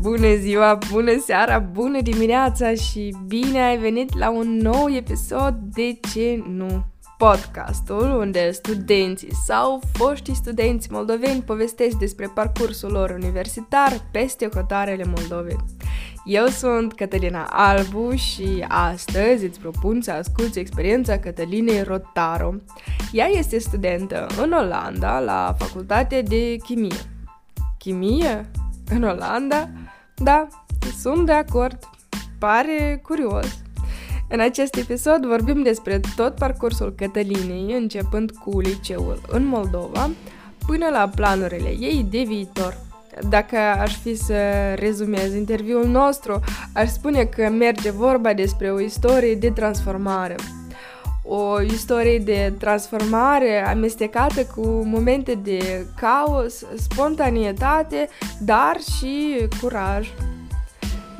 Bună ziua, bună seara, bună dimineața și bine ai venit la un nou episod de ce nu podcastul unde studenții sau foștii studenți moldoveni povestesc despre parcursul lor universitar peste hotarele Moldovei. Eu sunt Cătălina Albu și astăzi îți propun să asculti experiența Cătălinei Rotaro. Ea este studentă în Olanda la Facultatea de Chimie. Chimie? În Olanda? Da, sunt de acord. Pare curios. În acest episod vorbim despre tot parcursul Cătălinei, începând cu liceul în Moldova, până la planurile ei de viitor. Dacă aș fi să rezumez interviul nostru, aș spune că merge vorba despre o istorie de transformare. O istorie de transformare amestecată cu momente de caos, spontanietate, dar și curaj.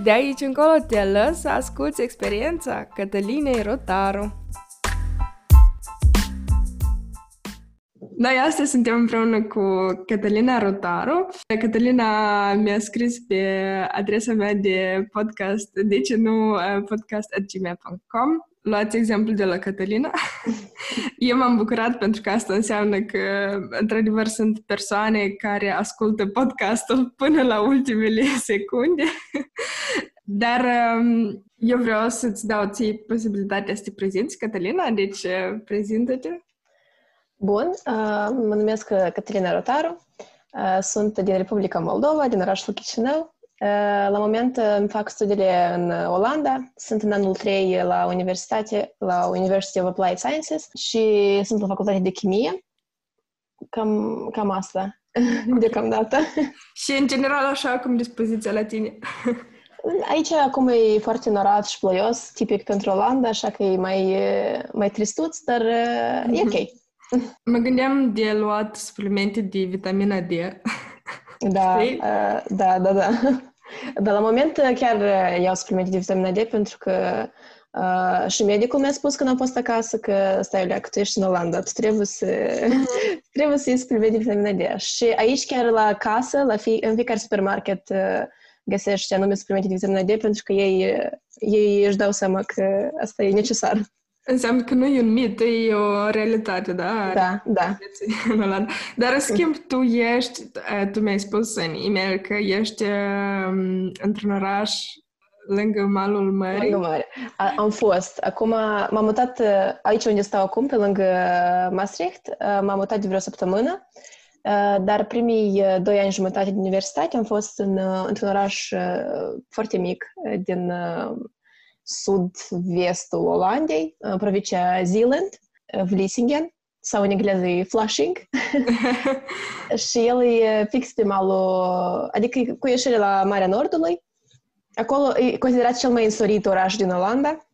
De aici încolo te lăs să asculti experiența Cătălinei Rotaru. Noi astăzi suntem împreună cu Cătălina Rotaru. Cătălina mi-a scris pe adresa mea de podcast, de ce nu, podcast.gmail.com luați exemplu de la Cătălina. Eu m-am bucurat pentru că asta înseamnă că, într-adevăr, sunt persoane care ascultă podcastul până la ultimele secunde. Dar um, eu vreau să-ți dau ție posibilitatea să te prezinți, Cătălina, deci uh, prezintă-te. Bun, uh, mă numesc Cătălina Rotaru, uh, sunt din Republica Moldova, din orașul Chișinău. La moment îmi fac studiile în Olanda, sunt în anul 3 la universitate, la University of Applied Sciences și sunt la facultate de chimie. Cam, cam asta, deocamdată. și în general așa cum dispoziția la tine? Aici acum e foarte norat și ploios, tipic pentru Olanda, așa că e mai, mai tristuț, dar mm-hmm. e ok. Mă gândeam de luat suplimente de vitamina D. Da, uh, da, da, da. Dar la moment chiar iau suplimente de vitamina D pentru că uh, și medicul mi-a spus când am fost acasă că stai, Lea, că tu ești în Olanda, tu trebuie să, uh-huh. trebuie să iei suplimente de vitamina D. Și aici chiar la casă, la fi, în fiecare supermarket uh, găsești anume suplimente de vitamina D pentru că ei, ei își dau seama că asta e necesar. Înseamnă că nu e un mit, e o realitate, da? Da, da. Dar, în schimb, tu ești, tu mi-ai spus în e-mail că ești um, într-un oraș lângă malul mării. Lângă mare. A, am fost. Acum m-am mutat aici unde stau acum, pe lângă Maastricht. M-am mutat de vreo săptămână. Dar primii doi ani jumătate de universitate am fost în, într-un oraș foarte mic din sud-vestul Olandei, provincia Zeeland, Vlissingen, sau în engleză e Flushing. și el e fix pe malul, adică cu ieșire la Marea Nordului. Acolo e considerat cel mai însorit oraș din Olanda.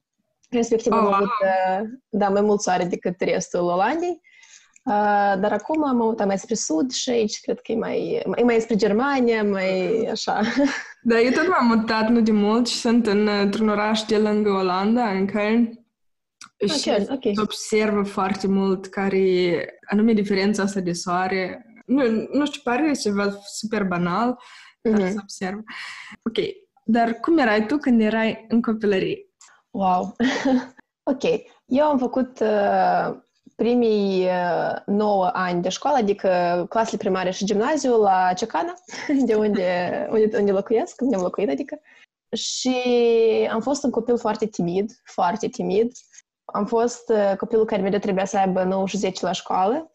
Respectiv oh, am avut da, mai mult soare decât restul Olandei. Uh, dar acum am mutat mai spre sud și aici cred că e mai, e mai spre Germania, mai așa. Da, eu tot m-am mutat nu de mult și sunt în, într-un oraș de lângă Olanda, în Köln. Și okay, okay. observă foarte mult care e anume diferența asta de soare. Nu, nu știu, pare ceva super banal, dar mm-hmm. să observ. Ok, dar cum erai tu când erai în copilărie? Wow! ok, eu am făcut uh, primii nouă ani de școală, adică clasele primare și gimnaziu la Cecana, de unde, unde, unde locuiesc, unde am locuit, adică. Și am fost un copil foarte timid, foarte timid. Am fost copilul care mereu trebuia să aibă 9 și 10 la școală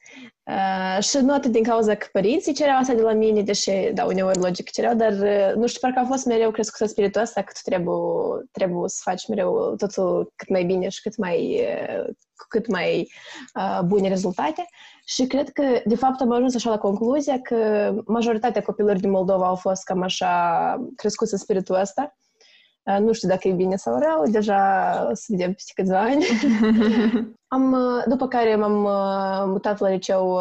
Uh, și nu atât din cauza că părinții cereau asta de la mine, deși, da, uneori logic cereau, dar uh, nu știu, parcă am fost mereu crescută spiritul ăsta că tu trebuie, trebuie să faci mereu totul cât mai bine și cât mai, uh, cu cât mai uh, bune rezultate. Și cred că, de fapt, am ajuns așa la concluzia că majoritatea copilor din Moldova au fost cam așa crescuți în spiritul ăsta. Nu știu dacă e bine sau rău, deja o să vedem peste câțiva ani. Am, după care m-am mutat la liceu,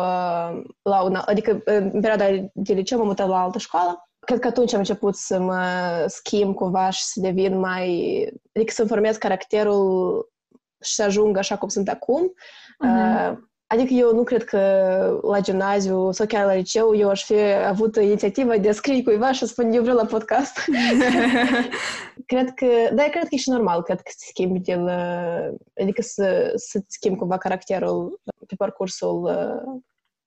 la una, adică în perioada de liceu m-am mutat la altă școală. Cred că atunci am început să mă schimb cumva și să devin mai... adică să-mi formez caracterul și să ajung așa cum sunt acum. Uh-huh. Adică eu nu cred că la gimnaziu sau chiar la liceu eu aș fi avut inițiativa de a scrie cuiva și să spun eu vreau la podcast. cred că, dar cred că e și normal, cred că se schimbi de la, adică să, să schimbi cumva caracterul pe parcursul uh,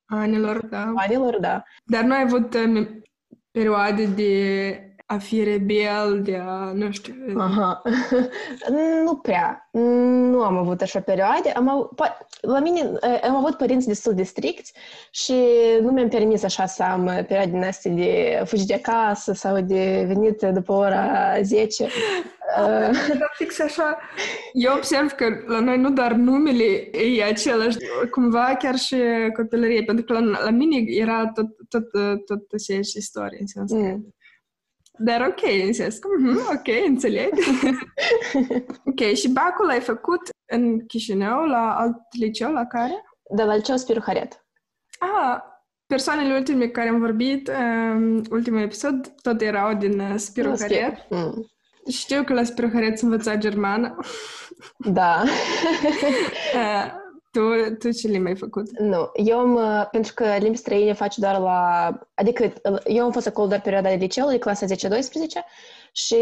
anilor, da. Anilor, da. Dar nu ai avut uh, perioade de a fi rebel, de a, nu știu... Aha. nu prea. Nu am avut așa perioade. Am avut, la mine am avut părinți destul de stricți și nu mi-am permis așa să am perioade din astea de fugi de acasă sau de venit după ora 10. Dar fix așa, eu observ că la noi nu doar numele e același, cumva chiar și copilărie, pentru că la, la mine era tot, tot, tot, tot aceeași istorie, în sensul mm. Dar ok, în sens că, mm-hmm, ok, înțeleg. ok, și bacul ai făcut în Chișinău, la alt liceu, la care? De la liceu Spiru Haret. Ah, persoanele ultime care am vorbit, um, ultimul episod, tot erau din uh, Spiru no, Haret. Mm. Știu că la Spiru Haret se învăța germană. Da. uh, tu, tu ce limbi ai făcut? Nu, eu am, uh, pentru că limbi străine faci doar la... Adică eu am fost acolo doar perioada de liceu, de clasa 10-12 și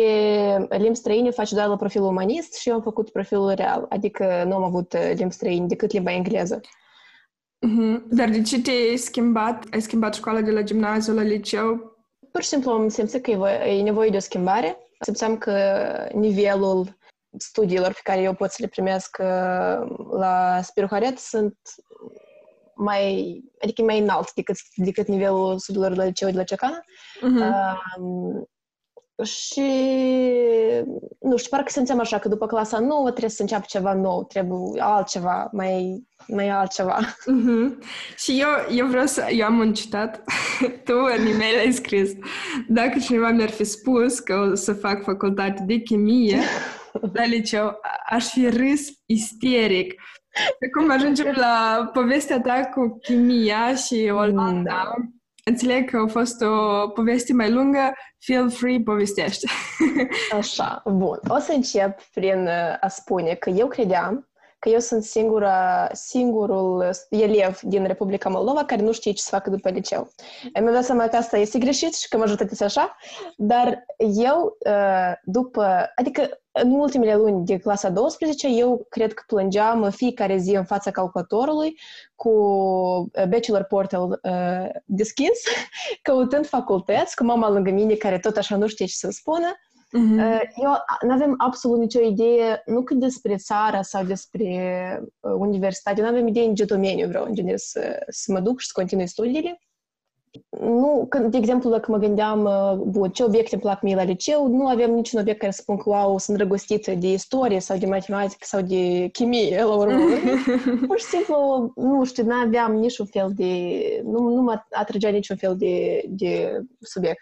limbi străine faci doar la profilul umanist și eu am făcut profilul real, adică nu am avut uh, limbi străine decât limba engleză. Mm-hmm. Dar de ce te-ai schimbat? Ai schimbat școala de la gimnaziu la liceu? Pur și simplu am simțit că e nevoie de o schimbare. Simțeam că nivelul studiilor pe care eu pot să le primesc uh, la Spiruharet sunt mai, adică mai înalt decât, decât nivelul studiilor la liceu de la Cecana. Uh-huh. Uh, și, nu știu, parcă simțeam așa că după clasa nouă trebuie să înceapă ceva nou, trebuie altceva, mai, mai altceva. Uh-huh. Și eu, eu vreau să, eu am un citat, tu în e-mail ai scris, dacă cineva mi-ar fi spus că o să fac facultate de chimie, la liceu, aș fi râs isteric. Cum ajungem la povestea ta cu chimia și Olanda, da. înțeleg că a fost o poveste mai lungă, feel free, povestește. Așa, bun. O să încep prin a spune că eu credeam că eu sunt singura, singurul elev din Republica Moldova care nu știe ce să facă după liceu. Mi-am dat seama că asta este greșit și că majoritatea este așa, dar eu, după, adică în ultimele luni de clasa 12, eu cred că plângeam fiecare zi în fața calculatorului cu Bachelor Portal uh, deschis, căutând facultăți, cu mama lângă mine care tot așa nu știe ce să spună Uh-huh. Eu nu avem absolut nicio idee, nu cât despre țara sau despre universitate, nu avem idee în ce domeniu vreau, în genere, să, să mă duc și să continui studiile. Nu, când, de exemplu, dacă mă gândeam, bun, ce obiecte îmi plac mie la liceu, nu aveam niciun obiect care să spun că, wow, sunt drăgostită de istorie sau de matematică sau de chimie, la urmă. Pur și simplu, nu știu, nu aveam niciun fel de, nu, nu mă atragea niciun fel de, de subiect.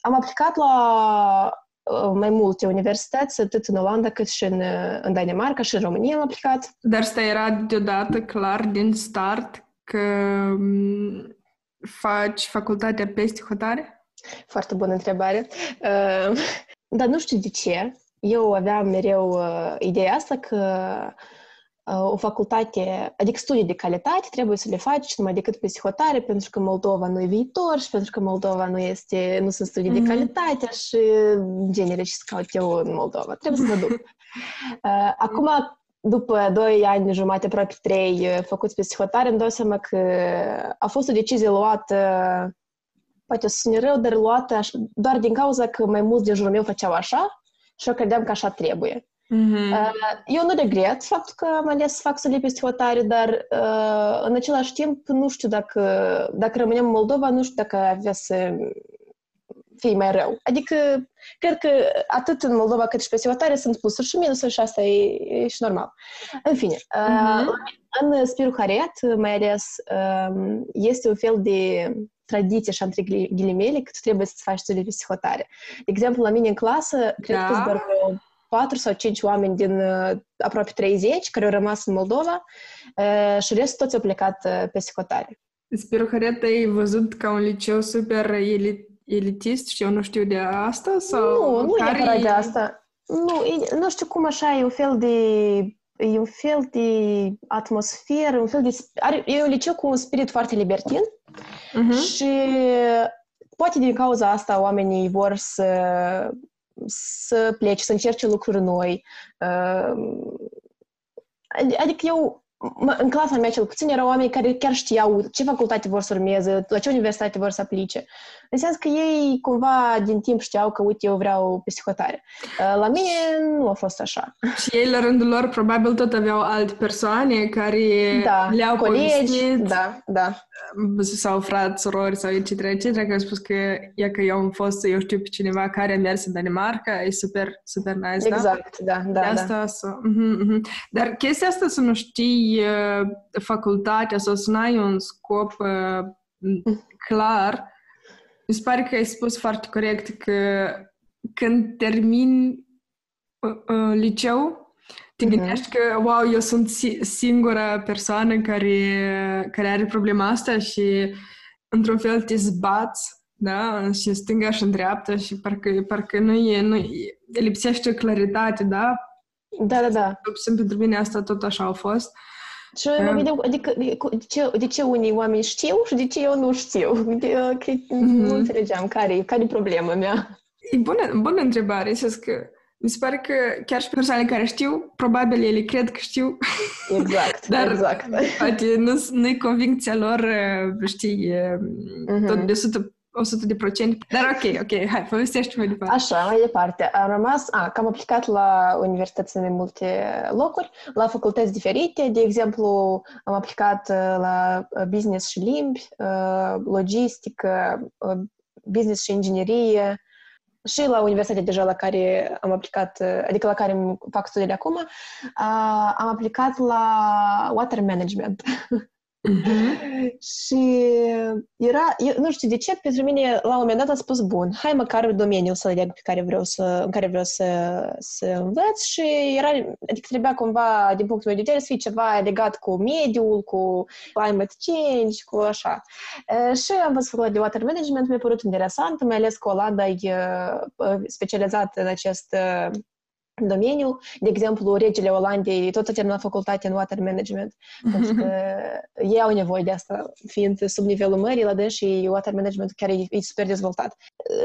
Am aplicat la mai multe universități, atât în Olanda cât și în, în Danemarca și în România am aplicat. Dar asta era deodată clar din start că faci facultatea peste hotare? Foarte bună întrebare. Uh, dar nu știu de ce. Eu aveam mereu uh, ideea asta că o facultate, adică studii de calitate trebuie să le faci numai decât pe psihotare, pentru că Moldova nu e viitor și pentru că Moldova nu este, nu sunt studii mm-hmm. de mhm. calitate și în genere ce să caut eu în Moldova. Trebuie să mă duc. Acum, după 2 ani jumate, aproape 3, făcuți pe psihotare, îmi dau seama că a fost o decizie luată poate să sune rău, dar luată doar din cauza că mai mulți din jurul meu făceau așa și eu credeam că așa trebuie. Mm-hmm. Eu nu regret faptul că am ales să fac să peste hotare, dar uh, în același timp nu știu dacă, dacă rămânem în Moldova, nu știu dacă avea să fie mai rău. Adică, cred că atât în Moldova cât și pe hotare sunt plusuri și minusuri și asta e, e și normal. În fine, mm-hmm. în Spiru Haret, mai ales, um, este un fel de tradiție și între ghilimele că tu trebuie să-ți faci studii pe hotare. De exemplu, la mine în clasă, cred da. că sunt doar 4 sau 5 oameni din uh, aproape 30 care au rămas în Moldova uh, și restul toți au plecat uh, pe secotare. Spiroharet ai văzut ca un liceu super elit, elitist și eu nu știu de asta? Sau nu, nu care e de asta. Nu, nu știu cum așa e un fel de e un fel de atmosferă, un fel de... Are, e un liceu cu un spirit foarte libertin uh-huh. și poate din cauza asta oamenii vor să să plece, să încerce lucruri noi. Adică eu în clasa mea cel puțin erau oameni care chiar știau ce facultate vor să urmeze, la ce universitate vor să aplice. În sens că ei cumva din timp știau că, uite, eu vreau psihotare. Uh, la mine nu a fost așa. Și ei, la rândul lor, probabil tot aveau alte persoane care da, le-au colegi, povestit. Da, da. Sau frați, surori, sau etc., etc., care au spus că, ia că eu am fost, eu știu pe cineva care a mers în Danemarca, e super, super nice, exact, da? da, da, De asta da. Să... Uh-huh, uh-huh. Dar chestia asta să nu știi uh, facultatea sau să n-ai un scop uh, clar, mi se pare că ai spus foarte corect că când termin uh, uh, liceu, te gândești că, wow, eu sunt singura persoană care, care are problema asta și într-un fel te zbați, da, și în stânga și în dreapta și parcă, parcă nu e, nu e, lipsește claritate, da? Da, da, da. Pentru mine asta tot așa a fost. Și mă gândeam, adică, de ce, de ce unii oameni știu și de ce eu nu știu? De, că mm-hmm. nu înțelegeam care, care e problema mea. E bună, bună întrebare, să că mi se pare că chiar și persoanele care știu, probabil ele cred că știu. Exact, Dar exact. poate nu, nu-i convinția lor, știi, mm-hmm. tot de 100 100 de procent. Dar ok, ok, hai, povestește mai departe. Așa, mai departe. Am rămas, a, că am aplicat la universități în multe locuri, la facultăți diferite. De exemplu, am aplicat la business și limbi, logistică, business și inginerie, și la universitatea deja la care am aplicat, adică la care fac studiile acum, am aplicat la water management. Uh-huh. și era, eu nu știu de ce, pentru mine la un moment dat a spus, bun, hai măcar domeniul să leg pe care vreau să, în care vreau să, să învăț și era, adică trebuia cumva, din punctul meu de vedere, să fie ceva legat cu mediul, cu climate change, cu așa. Și am văzut de water management, mi-a părut interesant, mai ales că Olanda e specializat în acest domeniu. De exemplu, regele Olandei tot a terminat facultatea în water management, pentru că ei au nevoie de asta, fiind sub nivelul mării la dâns și water management chiar e, e super dezvoltat.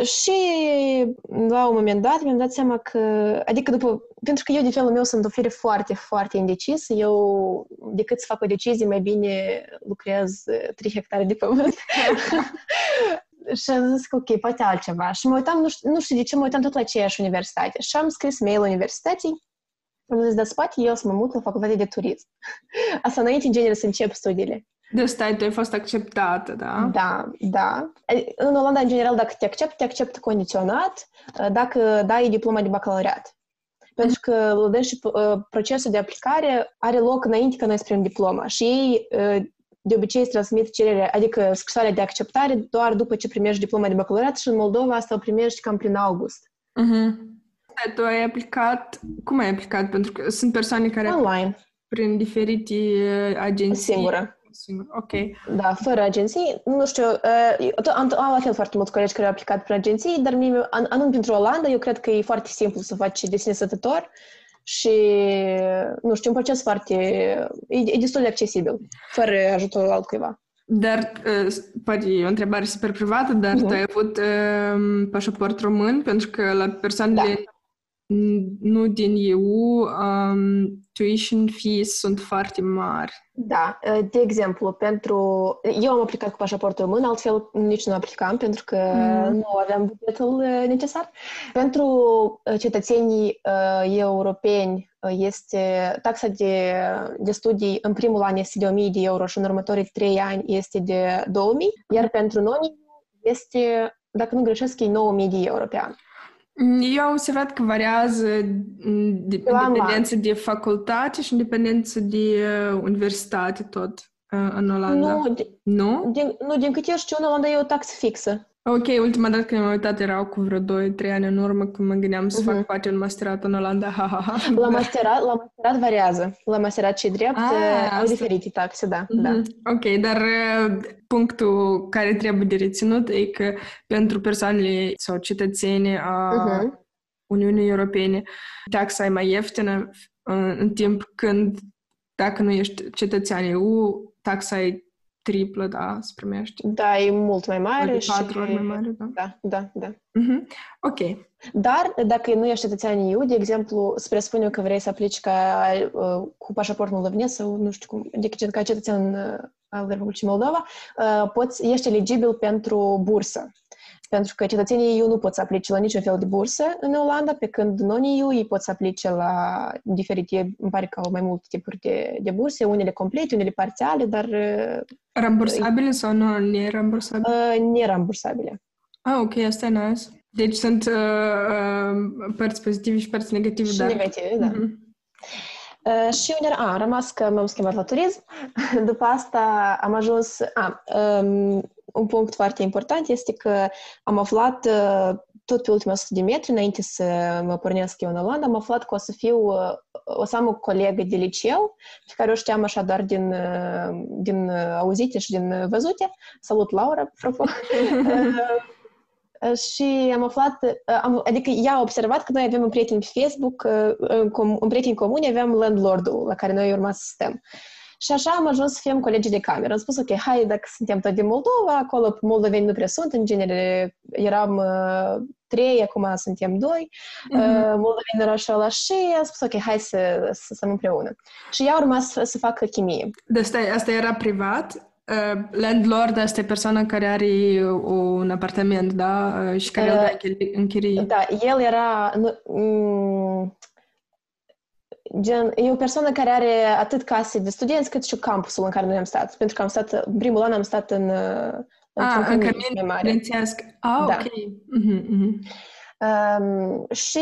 Și la un moment dat mi-am dat seama că, adică după, pentru că eu de felul meu sunt o fire foarte, foarte indecis, eu decât să fac o decizie, mai bine lucrez 3 hectare de pământ. și am zis că ok, poate altceva. Și mă uitam, nu știu, nu știu de ce, mă uitam tot la aceeași universitate. Și am scris mail universității, am zis, dar poate eu să mă mut la facultatea de turism. Asta înainte, în genere, să încep studiile. De stai, tu ai fost acceptată, da? Da, da. În Olanda, în general, dacă te acceptă, te acceptă condiționat dacă dai diploma de bacalaureat. Pentru că și procesul de aplicare are loc înainte ca noi să primim diploma și ei de obicei îți transmit cererea, adică scrisoarea de acceptare doar după ce primești diploma de bacalaureat și în Moldova asta o primești cam prin august. Uh-huh. Tu ai aplicat, cum ai aplicat? Pentru că sunt persoane care... Online. Prin diferite uh, agenții. Singură. Singur. Ok. Da, fără agenții. Nu știu, uh, am, am la fel foarte mulți colegi care au aplicat prin agenții, dar mie, anum pentru Olanda, eu cred că e foarte simplu să faci de sine stătător și, nu știu, un proces foarte... E, e destul de accesibil, fără ajutorul altcuiva. Dar, uh, poate e o întrebare super privată, dar uh-huh. tu ai avut uh, pașaport român? Pentru că la persoanele da nu din EU, um, tuition fees sunt foarte mari. Da, de exemplu, pentru... Eu am aplicat cu pașaportul român, altfel nici nu aplicam, pentru că mm. nu aveam bugetul necesar. Pentru cetățenii uh, europeni este taxa de, de studii în primul an este de 1000 de euro și în următorii 3 ani este de 2000, iar pentru noi este, dacă nu greșesc, e 9000 de euro pe an. Eu am observat că variază în dependență de facultate și în dependență de uh, universitate tot uh, în Olanda. Nu, nu? Din, nu, din câte eu știu, în Olanda e o taxă fixă. Ok, ultima dată când m-am uitat erau cu vreo 2-3 ani în urmă când mă gândeam să uh-huh. fac poate un masterat în Olanda. Ha, ha, ha. La masterat, la masterat variază. La masterat și drept ah, au diferite taxe, da, uh-huh. da. Ok, dar uh, punctul care trebuie de reținut e că pentru persoanele sau cetățenii a uh-huh. Uniunii Europene taxa e mai ieftină în, în timp când, dacă nu ești cetățean EU, taxa e triplă, da, să primești. Da, e mult mai mare. De și... patru ori mai mare, da. Da, da, da. Uh-huh. Ok. Dar, dacă nu ești cetățean EU, de exemplu, spre spune că vrei să aplici ca uh, cu pașaport moldovenesc sau nu știu cum, adică ca cetățean uh, al Republicii Moldova, uh, poți, ești eligibil pentru bursă. Pentru că cetățenii EU nu pot să aplice la niciun fel de bursă în Olanda, pe când non-EU ei pot să aplice la diferite, îmi pare că au mai multe tipuri de, de burse, unele complete, unele parțiale, dar... Uh, Rambursabile sau nu nerambursabile? Uh, nerambursabile. Ah, ok, asta e nice. Deci sunt uh, uh, părți pozitive și părți negative, și dar... negative, da. Uh-huh. Uh, și unde a, am rămas că m-am schimbat la turism. După asta am ajuns... A, um, un punct foarte important este că am aflat uh, tot pe ultima 100 de metri, înainte să mă pornesc eu în Olanda, am aflat că o să fiu, uh, o să am o colegă de liceu, pe care o știam așa doar din, uh, din auzite și din văzute. Salut, Laura, apropo! și am aflat, am, adică ea a observat că noi avem un prieten pe Facebook, un prieten comun, aveam landlordul la care noi urma să stăm. Și așa am ajuns să fim colegi de cameră. Am spus, ok, hai, dacă suntem tot din Moldova, acolo moldoveni nu prea sunt, în genere eram uh, trei, acum suntem doi, uh-huh. uh, moldoveni în orașul și am spus, ok, hai să, să stăm împreună. Și ea urma să, să facă chimie. Deci asta, asta era privat? Uh, landlord asta e persoana care are un apartament, da? Uh, și care uh, îl închirie. Da, el era... Nu, mm, Gen, e o persoană care are atât case de studenți cât și campusul în care noi am stat. Pentru că am stat, în primul an am stat în, ah, în cămin mai mare. Ah, da. ok. Uh-huh, uh-huh. Um, și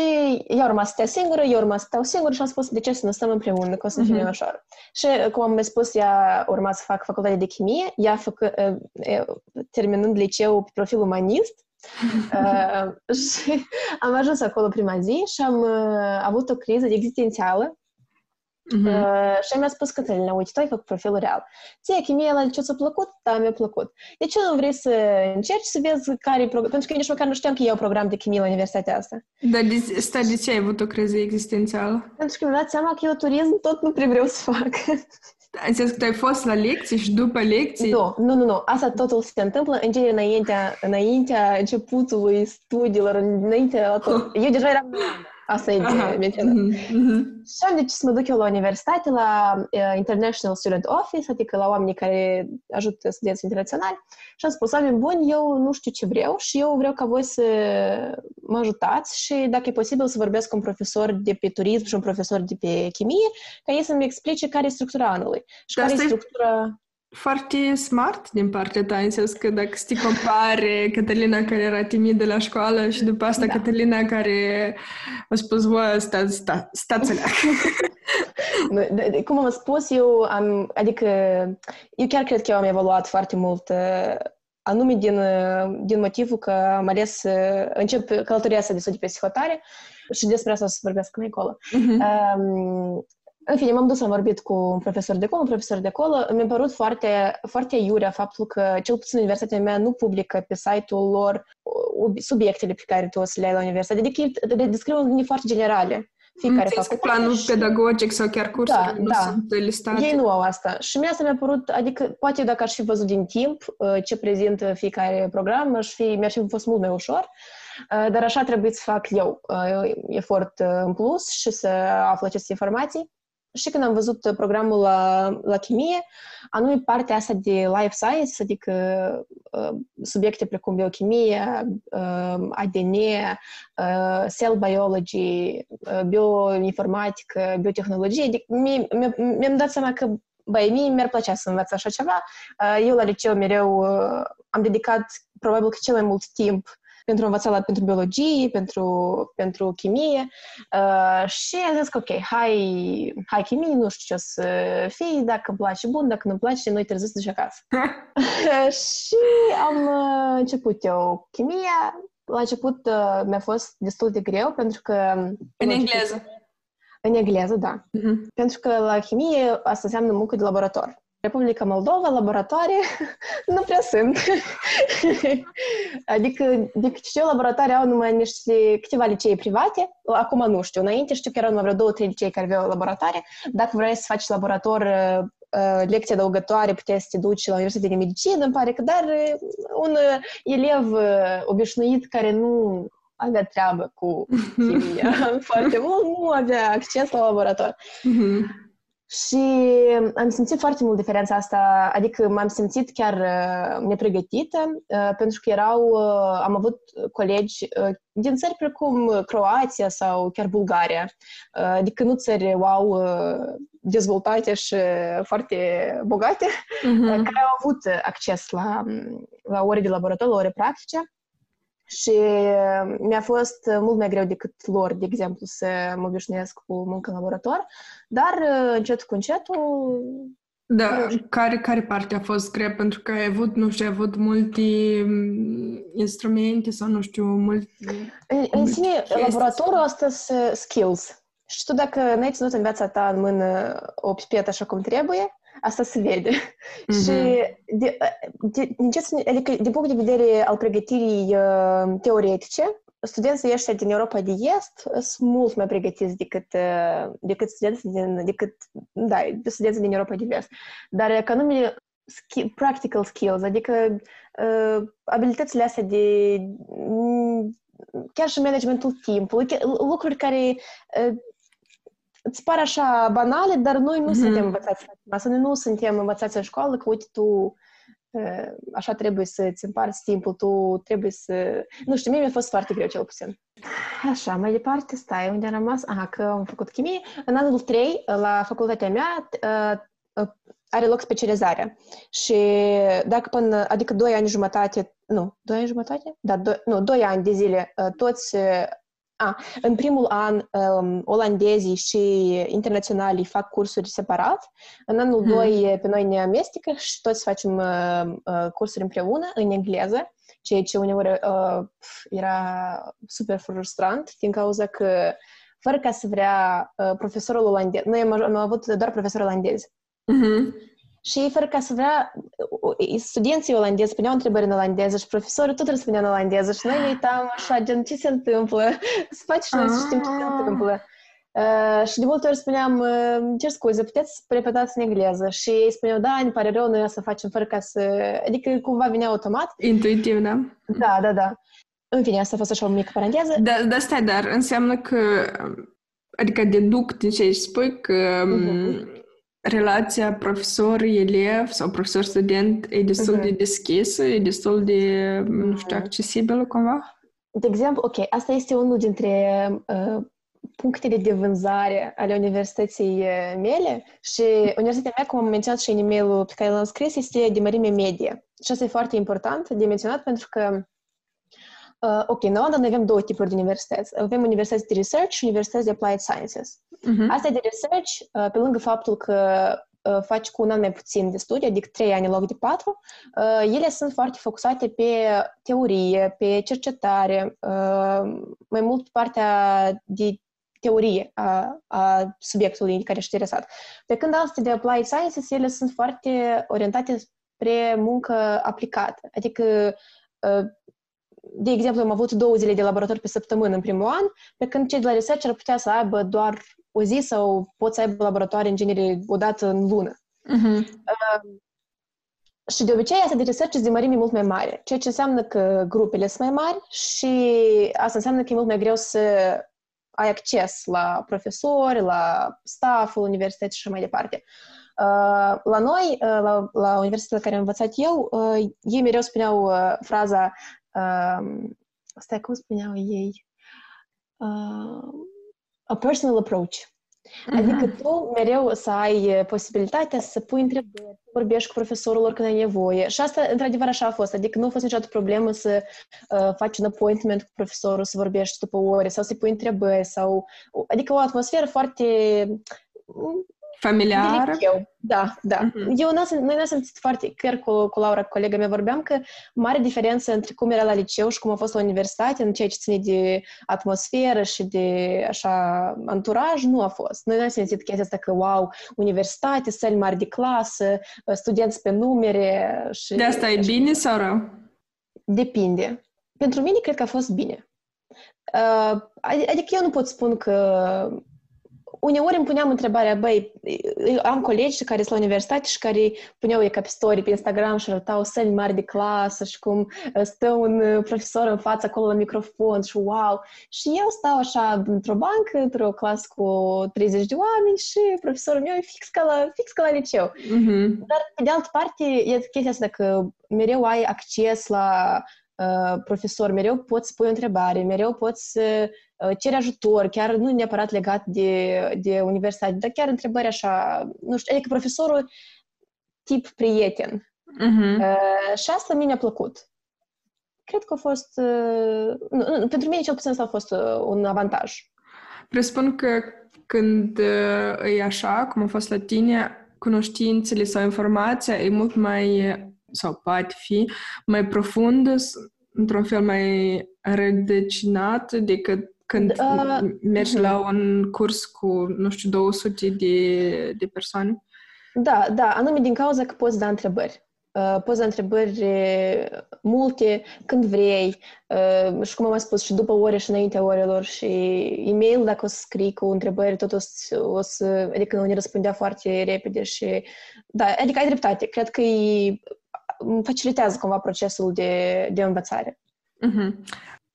eu urma să stea singură, eu urma să stau singură și am spus de ce să nu stăm împreună, că o să fie uh-huh. ușor. Și, cum am mai spus, ea urma să fac facultate de chimie, ea făcă, uh, terminând liceu pe profil umanist, uh, și am ajuns acolo prima zi și am uh, avut o criză existențială Uh-huh. Uh, și mi-a spus Cătălina, uite, tu ai făcut profilul real. Ție, chimia la ce ți-a plăcut? Da, mi-a plăcut. De ce nu vrei să încerci să vezi care e program? Pentru că nici măcar nu știam că e un program de chimie la universitatea asta. Dar de, stai, de ce ai avut o criză existențială? Pentru că mi-am dat seama că eu turism tot nu prea vreau să fac. În sens că tu ai fost la lecții și după lecții? Nu, nu, nu, nu. Asta totul se întâmplă în genere înaintea, înaintea începutului studiilor, înaintea la tot. Eu deja eram Asta e de menționat. Mm-hmm. Și am decis să mă duc eu la universitate, la uh, International Student Office, adică la oamenii care ajută studenți internaționali și am spus, oameni buni, eu nu știu ce vreau și eu vreau ca voi să mă ajutați și dacă e posibil să vorbesc cu un profesor de pe turism și un profesor de pe chimie, ca ei să-mi explice care e structura anului și care e structura foarte smart din partea ta, în sens că dacă te compare Cătălina care era timidă la școală și după asta da. Cătălina care a spus, bă, sta, sta, stați Cum am spus, eu am, adică, eu chiar cred că eu am evoluat foarte mult anume din, din motivul că am ales să încep călătoria asta de studii pe psihotare și despre asta o să vorbesc mai acolo. Uh-huh. Um, în fine, m-am dus, am vorbit cu un profesor de acolo, un profesor de acolo. Mi-a părut foarte, foarte iurea faptul că, cel puțin universitatea mea, nu publică pe site-ul lor subiectele pe care tu o să le ai la universitate. Adică le descriu în foarte generale. Fiecare facultate. planul și... pedagogic sau chiar cursuri da, nu da. sunt listate. Ei nu au asta. Și mie asta mi-a părut, adică poate dacă aș fi văzut din timp uh, ce prezintă fiecare program, aș fi, mi-ar fi fost mult mai ușor. Uh, dar așa trebuie să fac eu uh, efort în plus și să aflu aceste informații și când am văzut programul la, la chimie, anume partea asta de life science, adică uh, subiecte precum biochimie, uh, ADN, uh, cell biology, uh, bioinformatică, biotehnologie, adică mi, mi-am dat seama că băi, mie mi-ar plăcea să învăț așa ceva. Uh, eu la liceu mereu uh, am dedicat probabil că cel mai mult timp pentru a învăța la, pentru biologie, pentru, pentru chimie uh, și am zis că ok, hai, hai chimie, nu știu ce o să fie, dacă îmi place bun, dacă nu-mi place, noi trebuie să duci acasă. și am uh, început eu chimia, la început uh, mi-a fost destul de greu pentru că... În engleză. În engleză, da. Uh-huh. Pentru că la chimie asta înseamnă muncă de laborator. Republica Moldova, laboratoare, nu prea sunt. adică, de câte știu, laboratoare au numai niște câteva licee private. Acum nu știu. Înainte știu că erau numai vreo două, trei licee care aveau laboratoare. Dacă vrei să faci laborator uh, lecție adăugătoare, puteai să te duci la Universitatea de Medicină, îmi pare că, dar un elev obișnuit care nu avea treabă cu chimia foarte mult, nu avea acces la laborator. Mm-hmm. Și am simțit foarte mult diferența asta, adică m-am simțit chiar uh, nepregătită, uh, pentru că erau, uh, am avut colegi uh, din țări precum Croația sau chiar Bulgaria, uh, adică nu țări wow uh, dezvoltate și foarte bogate, uh-huh. care au avut acces la, la ore de laborator, la ore practice. Și mi-a fost mult mai greu decât lor, de exemplu, să mă obișnuiesc cu muncă în laborator, dar încet cu încetul... Da, care, care parte a fost grea? Pentru că ai avut, nu știu, ai avut multe instrumente sau, nu știu, multe... În, în sine, laboratorul ăsta skills. Și tu dacă n-ai ținut în viața ta în mână o pipetă așa cum trebuie, asta se vede. Mm-hmm. Și de, de, din ce, adică, din punct de vedere al pregătirii uh, teoretice, studenții ăștia din Europa de Est sunt mult mai pregătiți decât, uh, decât studenții din, decât, da, studenții din Europa de Vest. Dar economii skill, practical skills, adică uh, abilitățile astea de chiar și managementul timpului, lucruri care uh, îți pare așa banale, dar noi nu mm-hmm. suntem învățați la asta. Noi nu suntem învățați în școală că, uite, tu așa trebuie să-ți împarți timpul, tu trebuie să... Nu știu, mie mi-a fost foarte greu, cel puțin. Așa, mai departe, stai, unde am rămas? Aha, că am făcut chimie. În anul 3, la facultatea mea, are loc specializarea. Și dacă până, adică 2 ani jumătate, nu, 2 ani jumătate? Da, 2, nu, 2 ani de zile, toți a, în primul an, um, olandezii și internaționalii fac cursuri separat. În anul hmm. 2, pe noi ne amestecă și toți facem uh, uh, cursuri împreună în engleză, ceea ce uneori uh, era super frustrant, din cauza că, fără ca să vrea uh, profesorul olandez, noi am, am avut doar profesor olandez. Mm-hmm. Și fără ca să vrea, studenții olandezi spuneau întrebări în olandeză și profesorul tot răspundea în olandeză și noi ne uitam așa, gen, ce se întâmplă? Să faci și noi să știm ce se ah. întâmplă. Uh, și de multe ori spuneam, uh, cer scuze, puteți să repetați în engleză? Și ei spuneau, da, ne pare rău, noi o să facem fără ca să... Adică cumva vinea automat. Intuitiv, da? Da, da, da. În fine, asta a fost așa o mică paranteză. Da, da, stai, dar înseamnă că... Adică deduc din ce spui că uh-huh relația profesor-elev sau profesor-student e destul uh-huh. de deschisă, e destul de, nu știu, accesibilă cumva? De exemplu, ok, asta este unul dintre uh, punctele de vânzare ale universității mele și universitatea mea, cum am menționat și în e pe care l-am scris, este de mărime medie. Și asta e foarte important de menționat pentru că Uh, ok, în Olanda noi avem două tipuri de universități. Avem universități de research și universități de applied sciences. Uh-huh. Asta de research, uh, pe lângă faptul că uh, faci cu un an mai puțin de studii, adică trei ani în loc de patru, uh, ele sunt foarte focusate pe teorie, pe cercetare, uh, mai mult pe partea de teorie a, a subiectului care ești interesat. Pe când astea de applied sciences, ele sunt foarte orientate spre muncă aplicată. Adică uh, de exemplu, am avut două zile de laborator pe săptămână în primul an, pe când cei de la research ar putea să aibă doar o zi sau pot să aibă laboratoare în genere o dată în lună. Uh-huh. Uh, și de obicei, asta de research este de mărime mult mai mare, ceea ce înseamnă că grupele sunt mai mari și asta înseamnă că e mult mai greu să ai acces la profesori, la stafful universității și mai departe. Uh, la noi, uh, la, la universitatea care am învățat eu, uh, ei mereu spuneau uh, fraza um, stai, cum spuneau ei? Uh, a personal approach. Uh-huh. Adică tu mereu să ai posibilitatea să pui întrebări, să vorbești cu profesorul oricând ai nevoie. Și asta, într-adevăr, așa a fost. Adică nu a fost niciodată problemă să uh, faci un appointment cu profesorul, să vorbești după ore sau să-i pui întrebări. sau Adică o atmosferă foarte Familiară? liceu. Da, da. Uh-huh. Eu n-am, noi n-am simțit foarte, chiar cu, cu Laura, colega mea, vorbeam că mare diferență între cum era la liceu și cum a fost la universitate, în ceea ce ține de atmosferă și de așa anturaj, nu a fost. Noi n-am simțit chestia asta că, wow, universitate, săli mari de clasă, studenți pe numere și... De asta e bine sau rău? Depinde. Pentru mine, cred că a fost bine. Uh, adică eu nu pot spun că uneori îmi puneam întrebarea, băi, am colegi care sunt la universitate și care puneau e ca pe story pe Instagram și arătau săli mari de clasă și cum stă un profesor în față acolo la microfon și wow. Și eu stau așa într-o bancă, într-o clasă cu 30 de oameni și profesorul meu e fix ca la, fix ca la liceu. Mm-hmm. Dar, pe de altă parte, e chestia asta că mereu ai acces la uh, profesor, mereu poți pui o întrebare, mereu poți uh, cere ajutor, chiar nu neapărat legat de, de universitate, dar chiar întrebări așa, nu știu, adică profesorul tip prieten. Uh-huh. Uh, și asta mi-a plăcut. Cred că a fost, uh, nu, nu, pentru mine cel puțin asta a fost uh, un avantaj. Presupun că când uh, e așa, cum a fost la tine, cunoștințele sau informația e mult mai sau poate fi mai profundă, într-un fel mai rădăcinată decât când uh, mergi uh-huh. la un curs cu, nu știu, 200 de, de persoane? Da, da, anume din cauza că poți da întrebări. Uh, poți da întrebări multe când vrei uh, și cum am mai spus și după ore și înaintea orelor și e-mail dacă o să scrii cu întrebări tot o să, o să adică nu ne răspundea foarte repede și da, adică ai dreptate. Cred că e facilitează cumva procesul de, de învățare. Uh-huh.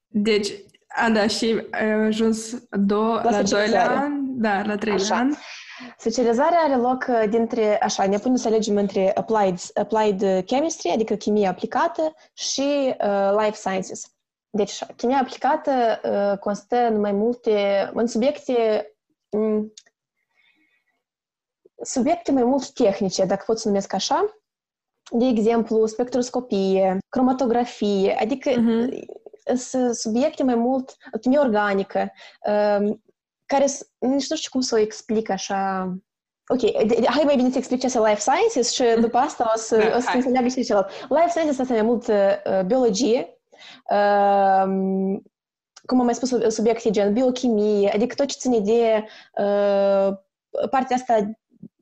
Deci, a, da, și ai ajuns do- la, la doilea an, da, la treilea an. Specializarea are loc uh, dintre, așa, ne punem să alegem între applied, applied chemistry, adică chimie aplicată, și uh, life sciences. Deci, așa, chimia aplicată uh, constă în mai multe, în subiecte, um, subiecte mai mult tehnice, dacă pot să numesc așa, de exemplu, spectroscopie, cromatografie, adică uh-huh. subiecte mai mult, chimie organică, um, care nu știu cum să o explic așa... Ok, hai mai bine să explic ce este life sciences și după asta o să, da, o să înțeleagă și celălalt. Life sciences este mai mult uh, biologie, uh, cum am mai spus, subiecte gen biochimie, adică tot ce ține de uh, partea asta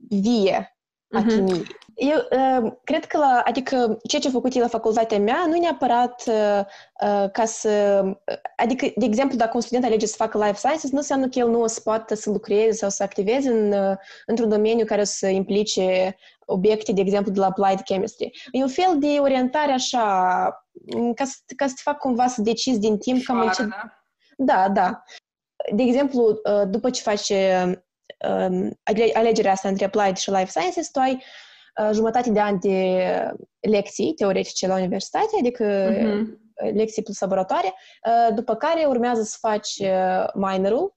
vie a uh-huh. chimiei. Eu uh, cred că la, adică ceea ce a făcut la facultatea mea nu neapărat uh, uh, ca să, adică, de exemplu, dacă un student alege să facă life sciences, nu înseamnă că el nu o să poată să lucreze sau să activeze în, uh, într-un domeniu care să implice obiecte, de exemplu, de la applied chemistry. E un fel de orientare așa, ca să, ca să te fac cumva să decizi din timp cam în ce... Da, da. De exemplu, după ce faci alegerea asta între applied și life sciences, tu ai jumătate de ani de lecții teoretice la universitate, adică uh-huh. lecții plus laboratoare, după care urmează să faci minorul,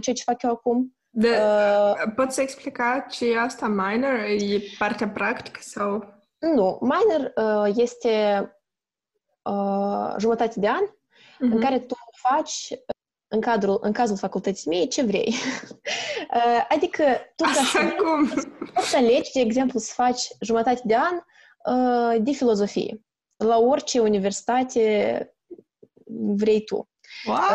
ceea ce fac eu acum. De, uh, poți să explica ce e asta minor? E partea practică sau? Nu, minor uh, este uh, jumătate de an uh-huh. în care tu faci în, cadrul, în cazul facultății mei, ce vrei. Uh, adică tu ca să, cum? poți să alegi, de exemplu, să faci jumătate de an uh, de filozofie la orice universitate vrei tu. What?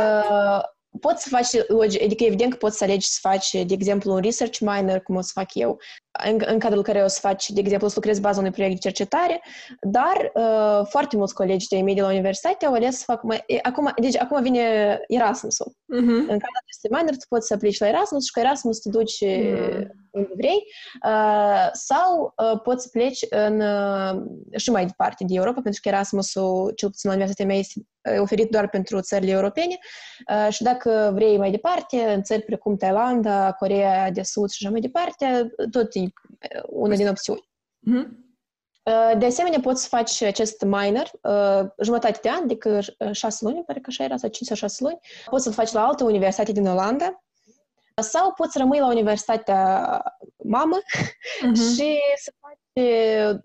Uh, poți să faci, adică evident că poți să alegi să faci, de exemplu, un research minor, cum o să fac eu, în, în cadrul care o să faci, de exemplu, să lucrezi baza unui proiect de cercetare, dar uh, foarte mulți colegi de mei de la universitate au ales să facă mai... Acum, deci, acum vine Erasmusul. Uh-huh. În cadrul acestui minor, tu poți să aplici la Erasmus și cu Erasmus te duci uh-huh. Unde vrei, uh, sau uh, poți să pleci în, uh, și mai departe de Europa, pentru că Erasmusul, cel puțin la universitatea mea, este oferit doar pentru țările europene uh, și dacă vrei mai departe, în țări precum Thailanda, Corea de Sud și așa mai departe, tot e una din opțiuni. Mm-hmm. De asemenea, poți să faci acest minor uh, jumătate de an, adică șase luni, pare că așa era, sau cinci sau șase luni. Poți să-l faci la altă universitate din Olanda sau poți rămâi la universitatea mamă uh-huh. și să faci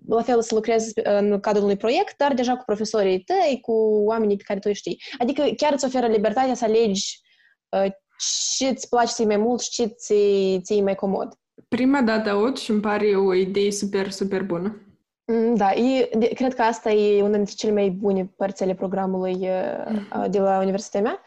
la fel să lucrezi în cadrul unui proiect, dar deja cu profesorii tăi, cu oamenii pe care tu îi știi. Adică chiar îți oferă libertatea să alegi uh, ce îți place ți mai mult și ce ți, ți mai comod. prima dată aud și îmi pare o idee super, super bună. Mm, da, e, de, cred că asta e una dintre cele mai bune părți ale programului uh, de la universitatea mea.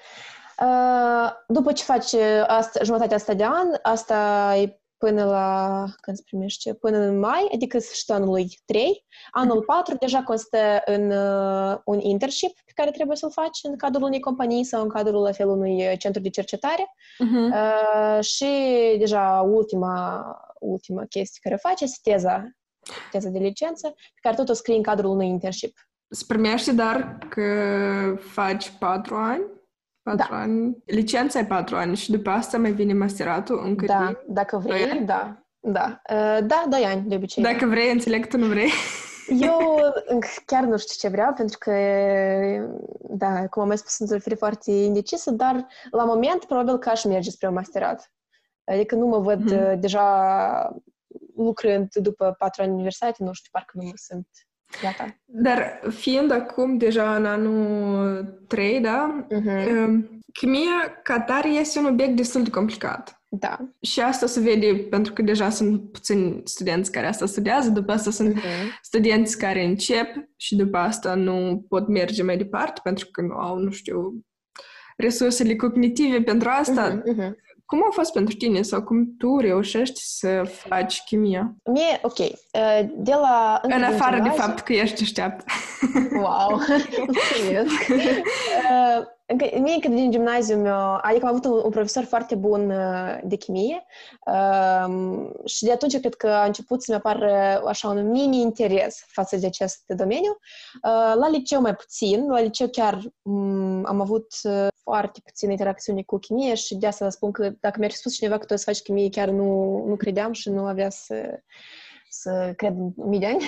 Uh, după ce faci asta, jumătatea asta de an, asta e până la, când se primește, până în mai, adică sfârșitul anului 3. Anul 4 deja constă în uh, un internship pe care trebuie să-l faci în cadrul unei companii sau în cadrul la fel unui centru de cercetare. Uh-huh. Uh, și deja ultima, ultima chestie care faci este teza, teza de licență, pe care tot o scrii în cadrul unui internship. Se primește, dar că faci patru ani? Patru da. ani. Licența e patru ani și după asta mai vine masteratul încă Da, de... dacă vrei, da. Da, uh, da, doi ani de obicei. Dacă da. vrei, înțeleg, tu nu vrei. Eu chiar nu știu ce vreau, pentru că, da, cum am mai spus, sunt o fire foarte indecisă, dar la moment probabil că aș merge spre un masterat. Adică nu mă văd hmm. deja lucrând după patru ani universitate, nu știu, parcă nu mă sunt Gata. Dar fiind acum deja în anul 3, da? Uh-huh. Chimia ca tare este un obiect destul de complicat. Da. Și asta se vede pentru că deja sunt puțini studenți care asta studiază, după asta sunt uh-huh. studenți care încep și după asta nu pot merge mai departe pentru că nu au, nu știu, resursele cognitive pentru asta. Uh-huh, uh-huh. Cum a fost pentru tine sau cum tu reușești să faci chimia? Mie, ok, uh, de la... În afară de fapt că ești așteaptă. Wow, mulțumesc! Uh, încă, mie încă din gimnaziu meu, adică am avut un, un profesor foarte bun uh, de chimie uh, și de atunci cred că a început să-mi apară așa un mini-interes față de acest domeniu. Uh, la liceu mai puțin, la liceu chiar um, am avut uh, foarte puține interacțiuni cu chimie și de asta spun că dacă mi-ar spus cineva că tu să faci chimie, chiar nu, nu credeam și nu avea să să cred în mii de ani.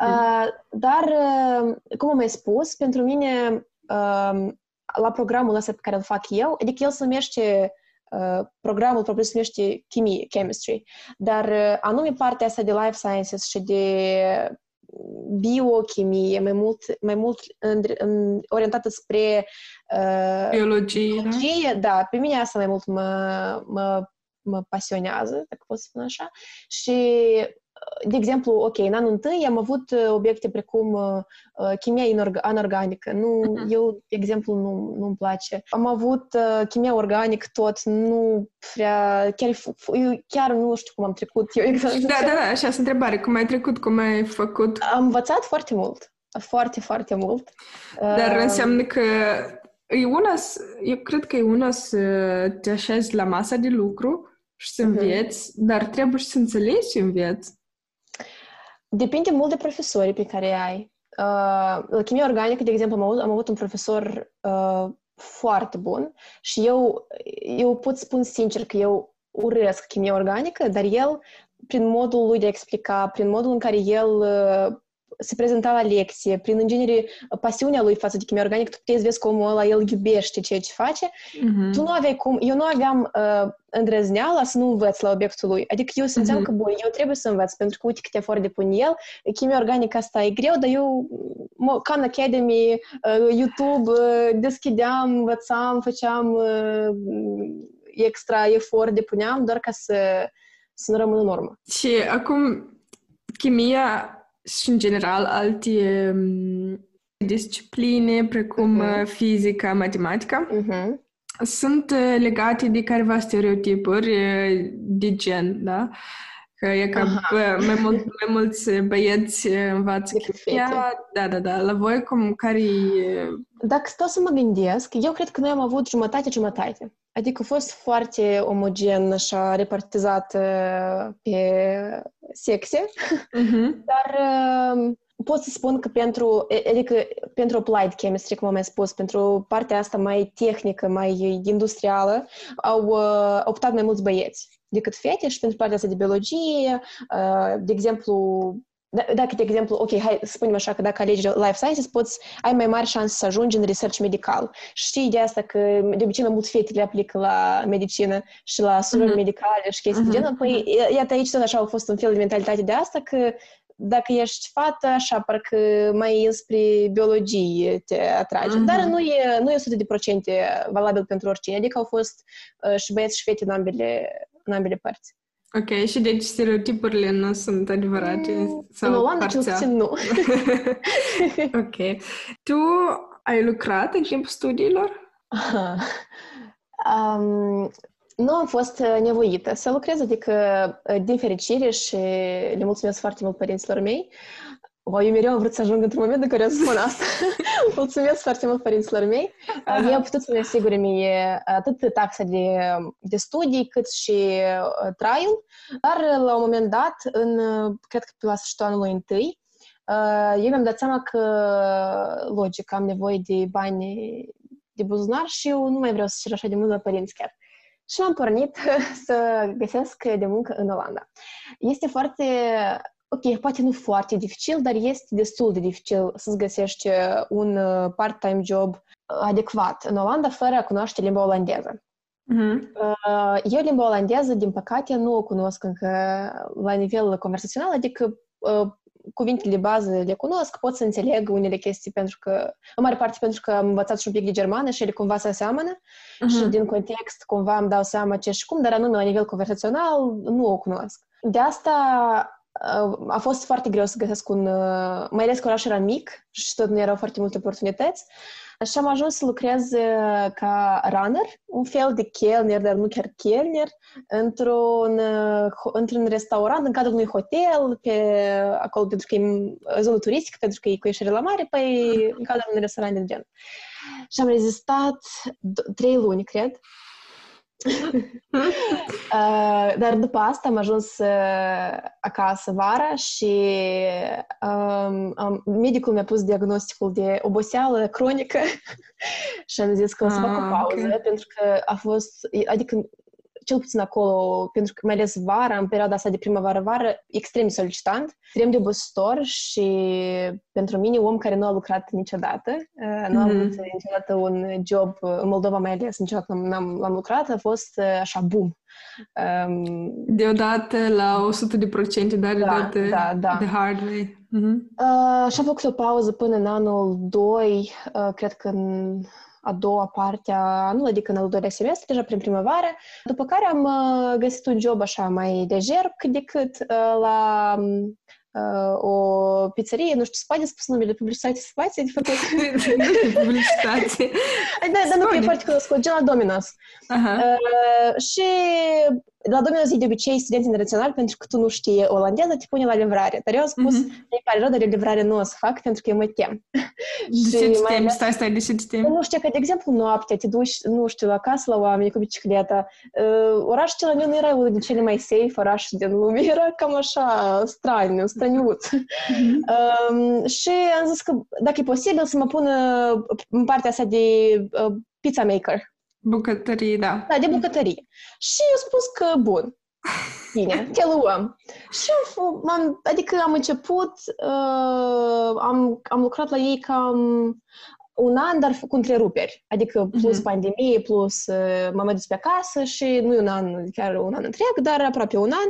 Uh, dar, uh, cum am mai spus, pentru mine uh, la programul ăsta pe care îl fac eu, adică el se numește uh, programul propriu se numește chimie, chemistry, dar uh, anume partea asta de life sciences și de biochimie, mai mult, mai mult în, în, orientată spre uh, biologie, biologie da? da, pe mine asta mai mult mă, mă, mă pasionează, dacă pot spune așa, și de exemplu, ok, în anul întâi am avut uh, obiecte precum uh, uh chimia anorganică. Nu, uh-huh. eu, de exemplu, nu, nu-mi place. Am avut uh, chimia organică tot, nu prea, chiar, eu chiar nu știu cum am trecut eu exact. Da, da, da, așa sunt întrebare. Cum ai trecut, cum ai făcut? Am învățat foarte mult. Foarte, foarte mult. Dar uh, înseamnă că e una, eu cred că e una să te așezi la masa de lucru și să mhm. înveți, uh-huh. dar trebuie și să înțelegi ce înveți. Depinde mult de profesorii pe care ai. Uh, la chimie organică, de exemplu, am avut, am avut un profesor uh, foarte bun și eu, eu pot spun sincer că eu urăsc chimie organică, dar el, prin modul lui de a explica, prin modul în care el uh, se prezenta la lecție, prin, în genere, pasiunea lui față de chimie organică, tu puteai să vezi cum ăla, el iubește ceea ce face. Uh-huh. Tu nu aveai cum, eu nu aveam uh, îndrăzneala să nu învăț la obiectul lui. Adică eu simțeam uh-huh. că, bun, eu trebuie să învăț, pentru că uite câte efort depun el, chimia organică asta e greu, dar eu, mă, Khan Academy, uh, YouTube, uh, deschideam, învățam, făceam uh, extra efort, depuneam, doar ca să, să nu rămân în urmă. Și acum, chimia și, în general, alte um, discipline, precum uh-huh. fizica, matematica, uh-huh. sunt uh, legate de careva stereotipuri uh, de gen, da? Că e ca uh-huh. mai, mult, mai mulți băieți învață chimia. Da, da, da. La voi, cum, care Dacă stau să mă gândesc, eu cred că noi am avut jumătate-jumătate. Adică a fost foarte omogen, așa, repartizat pe sexe, uh-huh. dar uh, pot să spun că pentru, adică pentru applied chemistry, cum am mai spus, pentru partea asta mai tehnică, mai industrială, au uh, optat mai mulți băieți decât fete și pentru partea asta de biologie, uh, de exemplu, da, dacă, de exemplu, ok, hai să spunem așa că dacă alegi life sciences, poți, ai mai mari șanse să ajungi în research medical. Știi de asta că de obicei mai mulți fete le aplică la medicină și la surori uh-huh. medicale și chestii uh-huh. de genul. Păi, iată aici tot așa a fost un fel de mentalitate de asta că dacă ești fată, așa, parcă mai înspre biologie te atrage. Uh-huh. Dar nu e, nu e 100% valabil pentru oricine. Adică au fost uh, și băieți și fete în ambele, în ambele părți. Ok, și deci stereotipurile nu sunt adevărate? Mm, sau în Olanda, cel puțin, nu. ok. Tu ai lucrat în timpul studiilor? Um, nu am fost uh, nevoită să lucrez, adică, uh, din fericire și le mulțumesc foarte mult părinților mei, o, eu mereu am vrut să ajung într-un moment în care să spun asta. Mulțumesc foarte mult părinților mei. Aha. Ei au putut să-mi asigure mie atât taxa de, de studii, cât și uh, traiul. Dar la un moment dat, în, cred că pe la sfârșitul anului întâi, uh, eu mi-am dat seama că, logic, am nevoie de bani de buzunar și eu nu mai vreau să cer așa de mult la părinți chiar. Și am pornit să găsesc de muncă în Olanda. Este foarte ok, poate nu foarte dificil, dar este destul de dificil să-ți găsești uh, un uh, part-time job adecvat în Olanda fără a cunoaște limba olandeză. Uh-huh. Eu limba olandeză, din păcate, nu o cunosc încă la nivel conversațional, adică cuvintele de bază le cunosc, pot să înțeleg unele chestii pentru că, în mare parte pentru că am învățat și un pic de germană și ele cumva se aseamănă uh-huh. și din context cumva îmi dau seama ce și cum, dar anume la nivel conversațional nu o cunosc. De asta a fost foarte greu să găsesc un... Mai ales că orașul era mic și tot nu erau foarte multe oportunități. Și am ajuns să lucrez ca runner, un fel de chelner, dar nu chiar chelner, într-un, într-un restaurant, în cadrul unui hotel, pe acolo, pentru că e zonă turistică, pentru că e cu ieșire la mare, păi în cadrul unui restaurant de gen. Și am rezistat trei luni, cred, uh, dar după asta am ajuns uh, acasă vara și um, um, medicul mi-a pus diagnosticul de oboseală cronică și am zis că o să fac o ah, pauză okay. pentru că a fost, adică cel puțin acolo, pentru că mai ales vara, în perioada asta de primăvară-vară, extrem solicitant, extrem de obositor și pentru mine, om care nu a lucrat niciodată, uh, nu a mm-hmm. avut niciodată un job, în Moldova mai ales, niciodată n-am, l-am lucrat, a fost uh, așa boom. Um, Deodată la 100 de procente, dar da, deodată da, da. de hard way. Mm-hmm. Uh, și am făcut o pauză până în anul 2, uh, cred că în a doua parte a anului, adică în al doilea semestru, deja prin primăvară, după care am uh, găsit un job așa mai lejer cât de cât uh, la uh, o pizzerie, nu știu, se poate spus numele, publicitate se poate de făcut? publicitate. da, dar nu e foarte cunoscut, gen la Domino's. Uh-huh. Uh, și la Domino's e de obicei studenți internaționali pentru că tu nu știi olandeză, te pune la livrare. Dar eu am spus, mm-hmm. îmi pare rău, dar livrare nu o să fac pentru că eu mă tem. De ce te temi? Stai, stai, de ce te temi? Nu știu, că, de exemplu, noaptea te duci, nu știu, la casă la oameni cu bicicleta. Uh, orașul la meu nu era unul din cele mai safe orașe din lume, era cam așa straniu, straniuț. Mm-hmm. Uh, și am zis că dacă e posibil să mă pun în partea asta de uh, pizza maker. Bucătărie, da. Da, de bucătărie. Și eu spus că, bun, bine, te luăm. Și am, adică am început, uh, am, am lucrat la ei cam un an, dar cu întreruperi. Adică plus uh-huh. pandemie, plus uh, m-am dus pe acasă și nu un an, chiar un an întreg, dar aproape un an.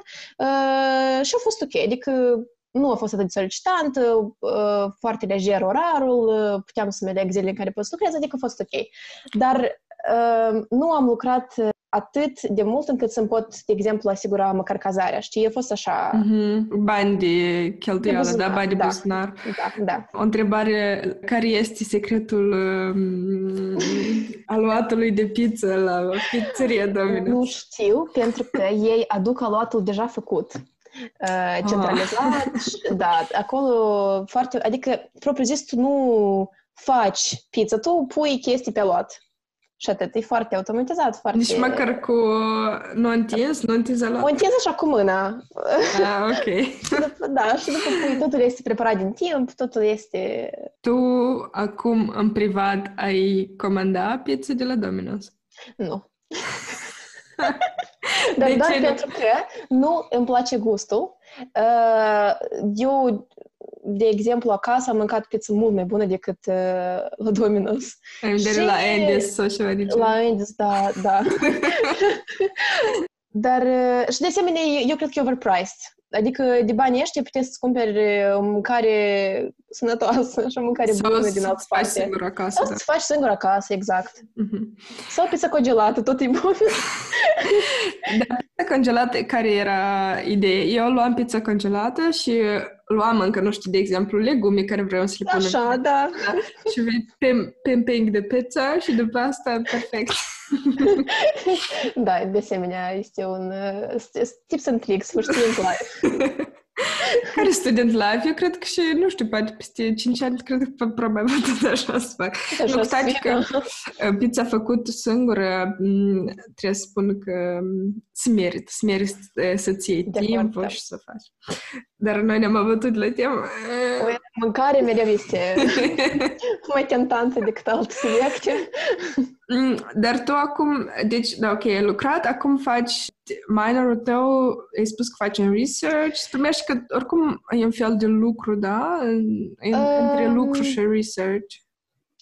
Uh, și a fost ok. Adică nu a fost atât de solicitant, uh, foarte lejer orarul, uh, puteam să-mi aleg zile în care pot să lucrez, adică a fost ok. Dar Ehm, nu am lucrat uh, atât de mult încât să-mi pot, de exemplu, asigura măcar cazarea, știi? A fost așa... Mm-hmm. Bani de cheltuială, da? Bani de da. buzunar. Da, da. O întrebare, care este secretul um, aluatului de pizza la pizzeria Domino's? Nu știu, pentru că ei aduc aluatul deja făcut. Uh, centralizat, ah. da, acolo foarte, adică propriu zis tu nu faci pizza, tu pui chestii pe luat. Și atât, e foarte automatizat, foarte... Nici măcar cu... Nu întins? Nu întins la... O întins așa cu mâna. Ah, ok. da, și după pui, totul este preparat din timp, totul este... Tu, acum, în privat, ai comanda pizza de la Domino's? Nu. Dar de doar ce pentru că nu îmi place gustul. Uh, eu de exemplu, acasă am mâncat pizza mult mai bună decât uh, la Domino's. Și la Andes sau ceva de La Andes, da, da. Dar, uh, și de asemenea, eu cred că e overpriced. Adică de banii ăștia puteți să cumperi mâncare sănătoasă și mâncare Sau bună din altă să faci parte. singur acasă. Sau Da. să faci singur acasă, exact. Mhm. Sau pizza congelată, tot e bun. Da, pizza congelată, care era ideea? Eu luam pizza congelată și luam încă, nu știu, de exemplu, legume care vreau să le pun în Așa, da. Da? Și vei pe, pe împing de pizza și după asta, perfect. Da, de asemenea, este un uh, st- tips and tricks for student life. Care student life? Eu cred că și, nu știu, poate peste 5 ani, cred că probabil tot așa să fac. Așa Nu, să toate fie. că uh, pizza făcut singură, m, trebuie să spun că m, se merită, se merită uh, să-ți iei De acord, timpul da. și să faci. Dar noi ne-am abătut la temă. O mâncare mereu este mai tentantă decât alte subiecte. Mm, Dar tu acum, deci, da, ok, ai lucrat, acum faci minorul tău, ai spus că faci în research, spunești că oricum e un fel de lucru, da? În- în- Între Um, lucru și research.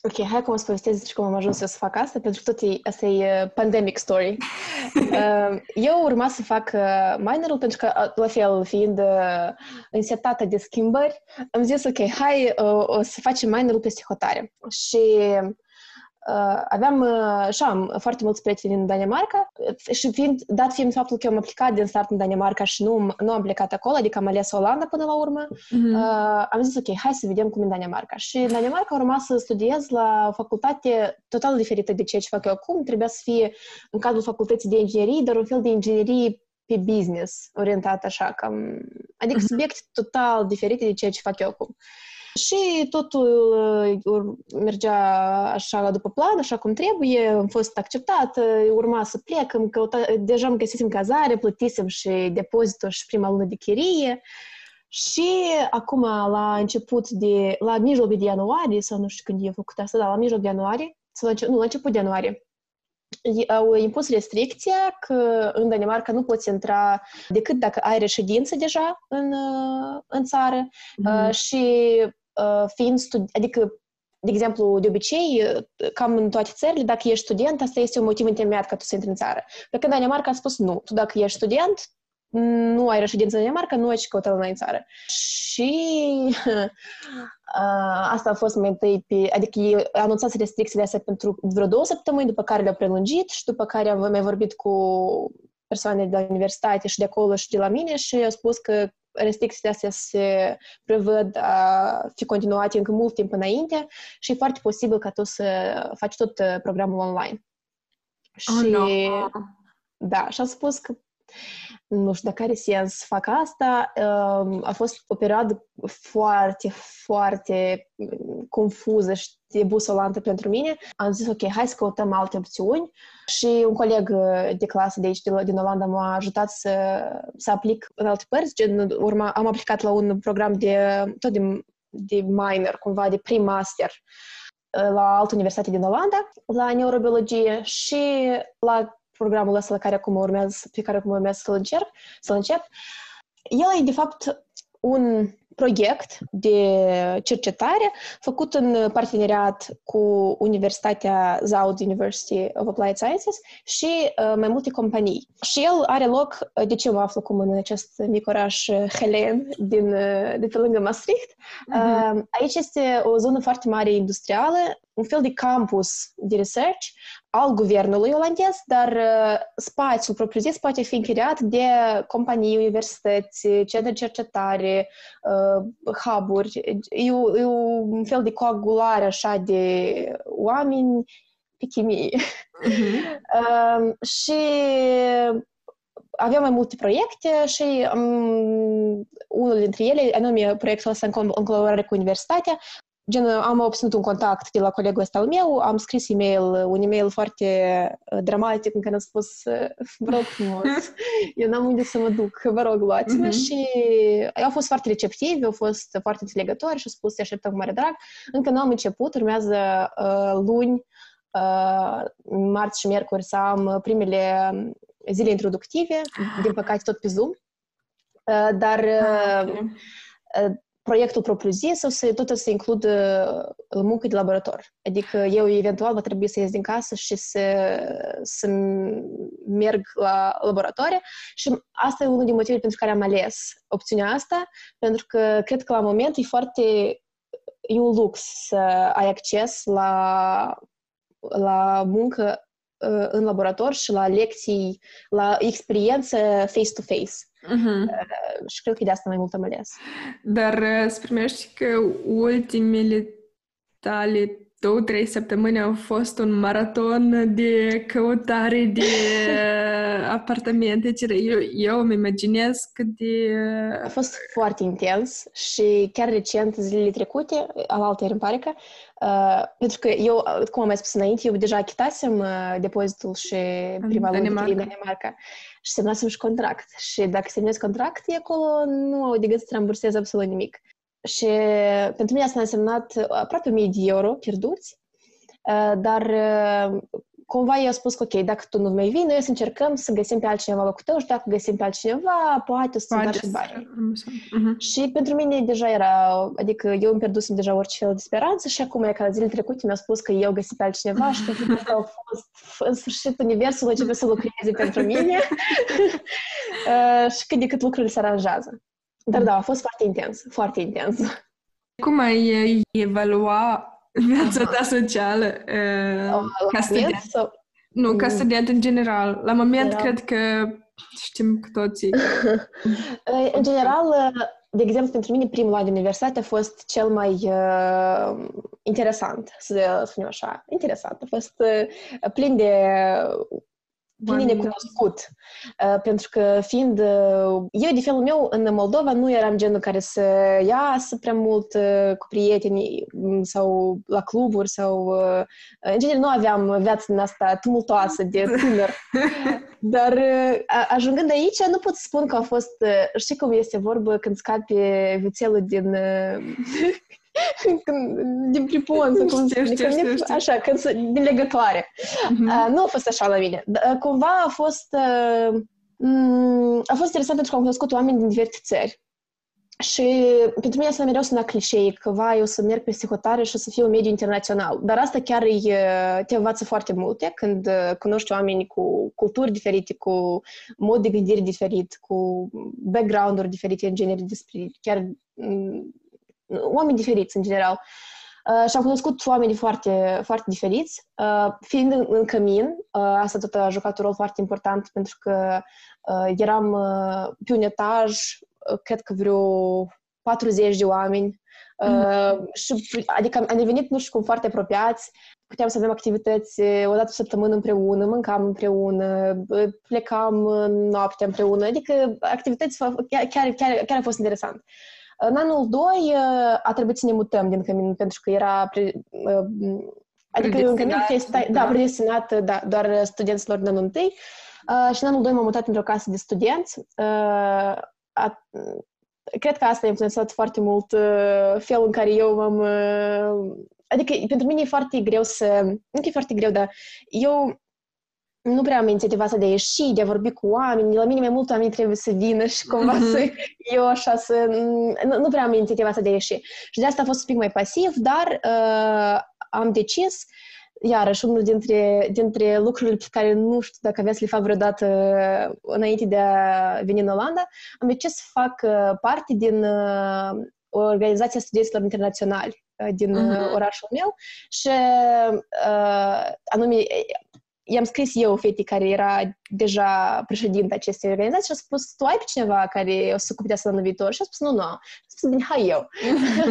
Ok, hai că mă povestesc despre cum am ajuns eu să fac asta, pentru că tot e, asta e uh, pandemic story. Uh, eu urma să fac uh, minerul pentru că, uh, la fel, fiind uh, însetată de schimbări, am zis, ok, hai uh, o să facem minerul peste hotare. Și uh, aveam uh, și am foarte mulți prieteni în Danemarca și fiind, dat fiind faptul că eu am aplicat din start în Danemarca și nu, nu am plecat acolo, adică am ales Olanda până la urmă, Mhm. Uh, am zis, ok, hai să vedem cum e în Danemarca. Și în Danemarca urma să studiez la o facultate total diferită de ceea ce fac eu acum. Trebuia să fie în cadrul facultății de inginerie, dar un fel de inginerie pe business, orientat așa, cam... Adică Mhm. subiecte total diferite de ceea ce fac eu acum. Și totul uh, ur- mergea așa după plan, așa cum trebuie, am fost acceptat, uh, urma să plec, îmi căuta, deja îmi găsisem cazare, plătisem și depozitul și prima lună de chirie. Și acum, la început de, la mijlocul de ianuarie, sau nu știu când e făcut asta, da, la mijloc de ianuarie, sau la, înce- nu, la început de ianuarie, i- au impus restricția că în Danemarca nu poți intra decât dacă ai reședință deja în, uh, în țară Mhm. uh, și uh, fiind studi- adică de exemplu, de obicei, uh, cam în toate țările, dacă ești student, asta este un motiv întemeiat ca tu să intri în țară. Pe când Danemarca a spus nu. Tu dacă ești student, nu ai reședință în Danemarca, nu ai ce căuta la noi în țară. Și uh, asta a fost mai întâi pe... Adică ei anunțați restricțiile astea pentru vreo două săptămâni, după care le-au prelungit și după care am mai vorbit cu persoane de la universitate și de acolo și de la mine și au spus că restricțiile astea se prevăd a fi continuate încă mult timp înainte și e foarte posibil ca tu să faci tot uh, programul online. Oh, și no. da, și am spus că nu știu dacă are sens să fac asta. Um, A fost o perioadă foarte, foarte mm, confuză și debusolantă pentru mine. Am zis, ok, hai să căutăm alte opțiuni și un coleg uh, de clasă de aici, de la- din Olanda, m-a ajutat să, să aplic în alte părți. Gen, urma, am aplicat la un program de, tot de, de minor, cumva, de prim-master uh, la altă universitate din Olanda, la neurobiologie și la programul ăsta la care acum urmează, pe care acum urmează să-l încerc, să-l încep. El e, de fapt, un proiect de cercetare făcut în parteneriat cu Universitatea Zaud University of Applied Sciences și uh, mai multe companii. Și el are loc, uh, de ce mă aflu acum în acest mic oraș uh, Helen din, uh, de pe lângă Maastricht. Mhm. Uh, aici este o zonă foarte mare industrială, un fel de campus de research al guvernului olandez, dar uh, spațiul propriu-zis poate fi închiriat de companii, universități, centre de cercetare, uh, hub-uri. E, o- e un fel de coagulare așa de oameni pe chimie. Mhm. Um, și aveam mai multe proiecte și um, unul dintre ele, anume proiectul ăsta în, col- în colaborare cu universitatea, Gen, am obținut un contact de la colegul ăsta al meu, am scris e-mail, un e-mail foarte uh, dramatic în care am spus uh, vă rog frumos, eu n-am unde să mă duc, vă rog, luați-mă Mhm. și au fost foarte receptivi, au fost foarte înțelegători și au spus să așteptăm cu mare drag. Încă nu am început, urmează uh, luni, uh, marți și miercuri să am primele zile introductive, din păcate tot pe Zoom. Uh, dar uh, Ok. Proiectul propriu-zis sau să tot să includă muncă de laborator. Adică eu eventual va trebui să ies din casă și să, să merg la laboratoare și asta e unul din motivele pentru care am ales opțiunea asta, pentru că cred că la moment e foarte e un lux să ai acces la, la muncă uh, în laborator și la lecții, la experiență face-to-face. Uh-huh. Uh, și cred că de asta mai mult am ales. Dar uh, îți primești că ultimele tale două, trei săptămâni au fost un maraton de căutare de apartamente. Eu, eu îmi imaginez că de... A fost foarte intens și chiar recent, zilele trecute, alaltă îmi pare că, uh, pentru că eu, cum am mai spus înainte, eu deja achitasem uh, depozitul și prima lună în Danemarca și semnasem și contract. Și dacă semnezi contract, e acolo nu au de gând să rambursezi absolut nimic. Și pentru mine asta a însemnat aproape 1000 de euro pierduți, dar cumva eu am spus că, ok, dacă tu nu mai vii, noi să încercăm să găsim pe altcineva locul tău și dacă găsim pe altcineva, poate o să poate și bani. Uh-huh. Și pentru mine deja era, adică eu îmi pierdusem deja orice fel de speranță și acum, e ca zilele trecute, mi-a spus că eu găsim pe altcineva și pentru că au fost, în sfârșit, universul începe să lucreze pentru mine și cât de cât lucrurile se aranjează. Dar da, a fost foarte intens, foarte intens. Cum ai evalua viața ta socială uh, ca student? Sau... Nu, ca mm. student în general. La moment, general. cred că știm cu toții. în general, de exemplu, pentru mine primul an de universitate a fost cel mai uh, interesant, să spunem așa. Interesant. A fost uh, plin de plin de necunoscut. Uh, pentru că fiind... Uh, eu, de felul meu, în Moldova nu eram genul care să iasă prea mult uh, cu prietenii sau la cluburi sau... Uh, în general, nu aveam viața din asta tumultoasă de tânăr. Dar uh, ajungând aici, nu pot să spun că a fost... Uh, știi cum este vorbă când scapi vițelul din... din pripon, să cum știu, știu, știu, știu. Așa, când, din legătoare. Uh-huh. Uh, nu a fost așa la mine. Uh, cumva a fost... Uh, a fost interesant pentru că am cunoscut oameni din diferite țări. Și pentru mine asta mereu sună clișei, că vai, eu să merg pe hotare și o să fiu un mediu internațional. Dar asta chiar e, te învață foarte multe când cunoști oameni cu culturi diferite, cu mod de gândire diferit, cu background-uri diferite în genere despre chiar oameni diferiți în general. Uh, și am cunoscut oameni foarte, foarte diferiți. Uh, fiind în, în cămin, uh, asta tot a jucat un rol foarte important pentru că uh, eram uh, pe un etaj, uh, cred că vreo 40 de oameni. Uh, mm. și, adică am devenit, nu știu cum, foarte apropiați. Puteam să avem activități o dată pe săptămână împreună, mâncam împreună, plecam noaptea împreună, adică activități chiar, chiar, chiar, chiar a fost interesant. Uh, în anul 2 uh, a trebuit să ne mutăm din Cămin, pentru că era... Pre, uh, adică în Cămin este, da, da, predestinat da, doar studenților din anul 1. Uh, și în anul 2 m-am mutat într-o casă de studenți. Uh, a, cred că asta a influențat foarte mult uh, felul în care eu m-am... Uh, adică pentru mine e foarte greu să... Nu e foarte greu, dar eu nu prea am inițiativa asta de a ieși, de a vorbi cu oameni. La mine mai mult oamenii trebuie să vină și cumva mm-hmm. să eu așa să... Nu, nu prea am inițiativa asta de a ieși. Și de asta a fost un pic mai pasiv, dar uh, am decis iarăși, unul dintre, dintre lucrurile pe care nu știu dacă avea să le fac vreodată înainte de a veni în Olanda, am decis să fac uh, parte din uh, Organizația Studenților Internaționali uh, din uh-huh. orașul meu și uh, anume i-am scris eu fetei care era deja președinte acestei organizații și a spus, tu ai pe cineva care o să ocupe de asta anul viitor? Și a spus, nu, nu. A spus, bine, hai eu.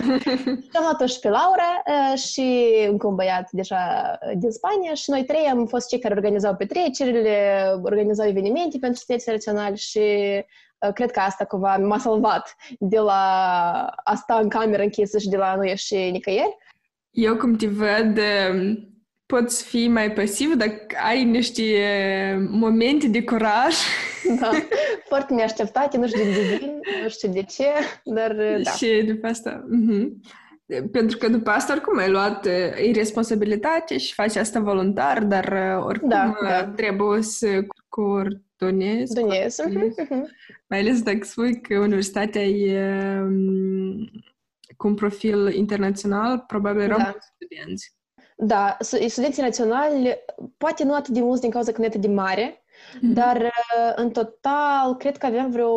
și am luat-o și pe Laura și încă un băiat deja din Spania și noi trei am fost cei care organizau petrecerile, organizau evenimente pentru studenții naționali și cred că asta cumva m-a salvat de la a sta în cameră închisă și de la nu ieși nicăieri. Eu cum te văd, poți fi mai pasiv dacă ai niște momente de curaj. Da, foarte neașteptate, nu știu de vin, nu știu de ce, dar da. Și după asta... Uh-huh. Pentru că după asta oricum ai luat e responsabilitate și faci asta voluntar, dar oricum da, da. trebuie să coordonezi. Coordonezi. Uh-huh, uh-huh. Mai ales dacă spui că universitatea e cu un profil internațional, probabil erau da. studenți. Da, studenții naționali, poate nu atât de mulți din cauza că nu e atât de mare, mm-hmm. dar uh, în total cred că aveam vreo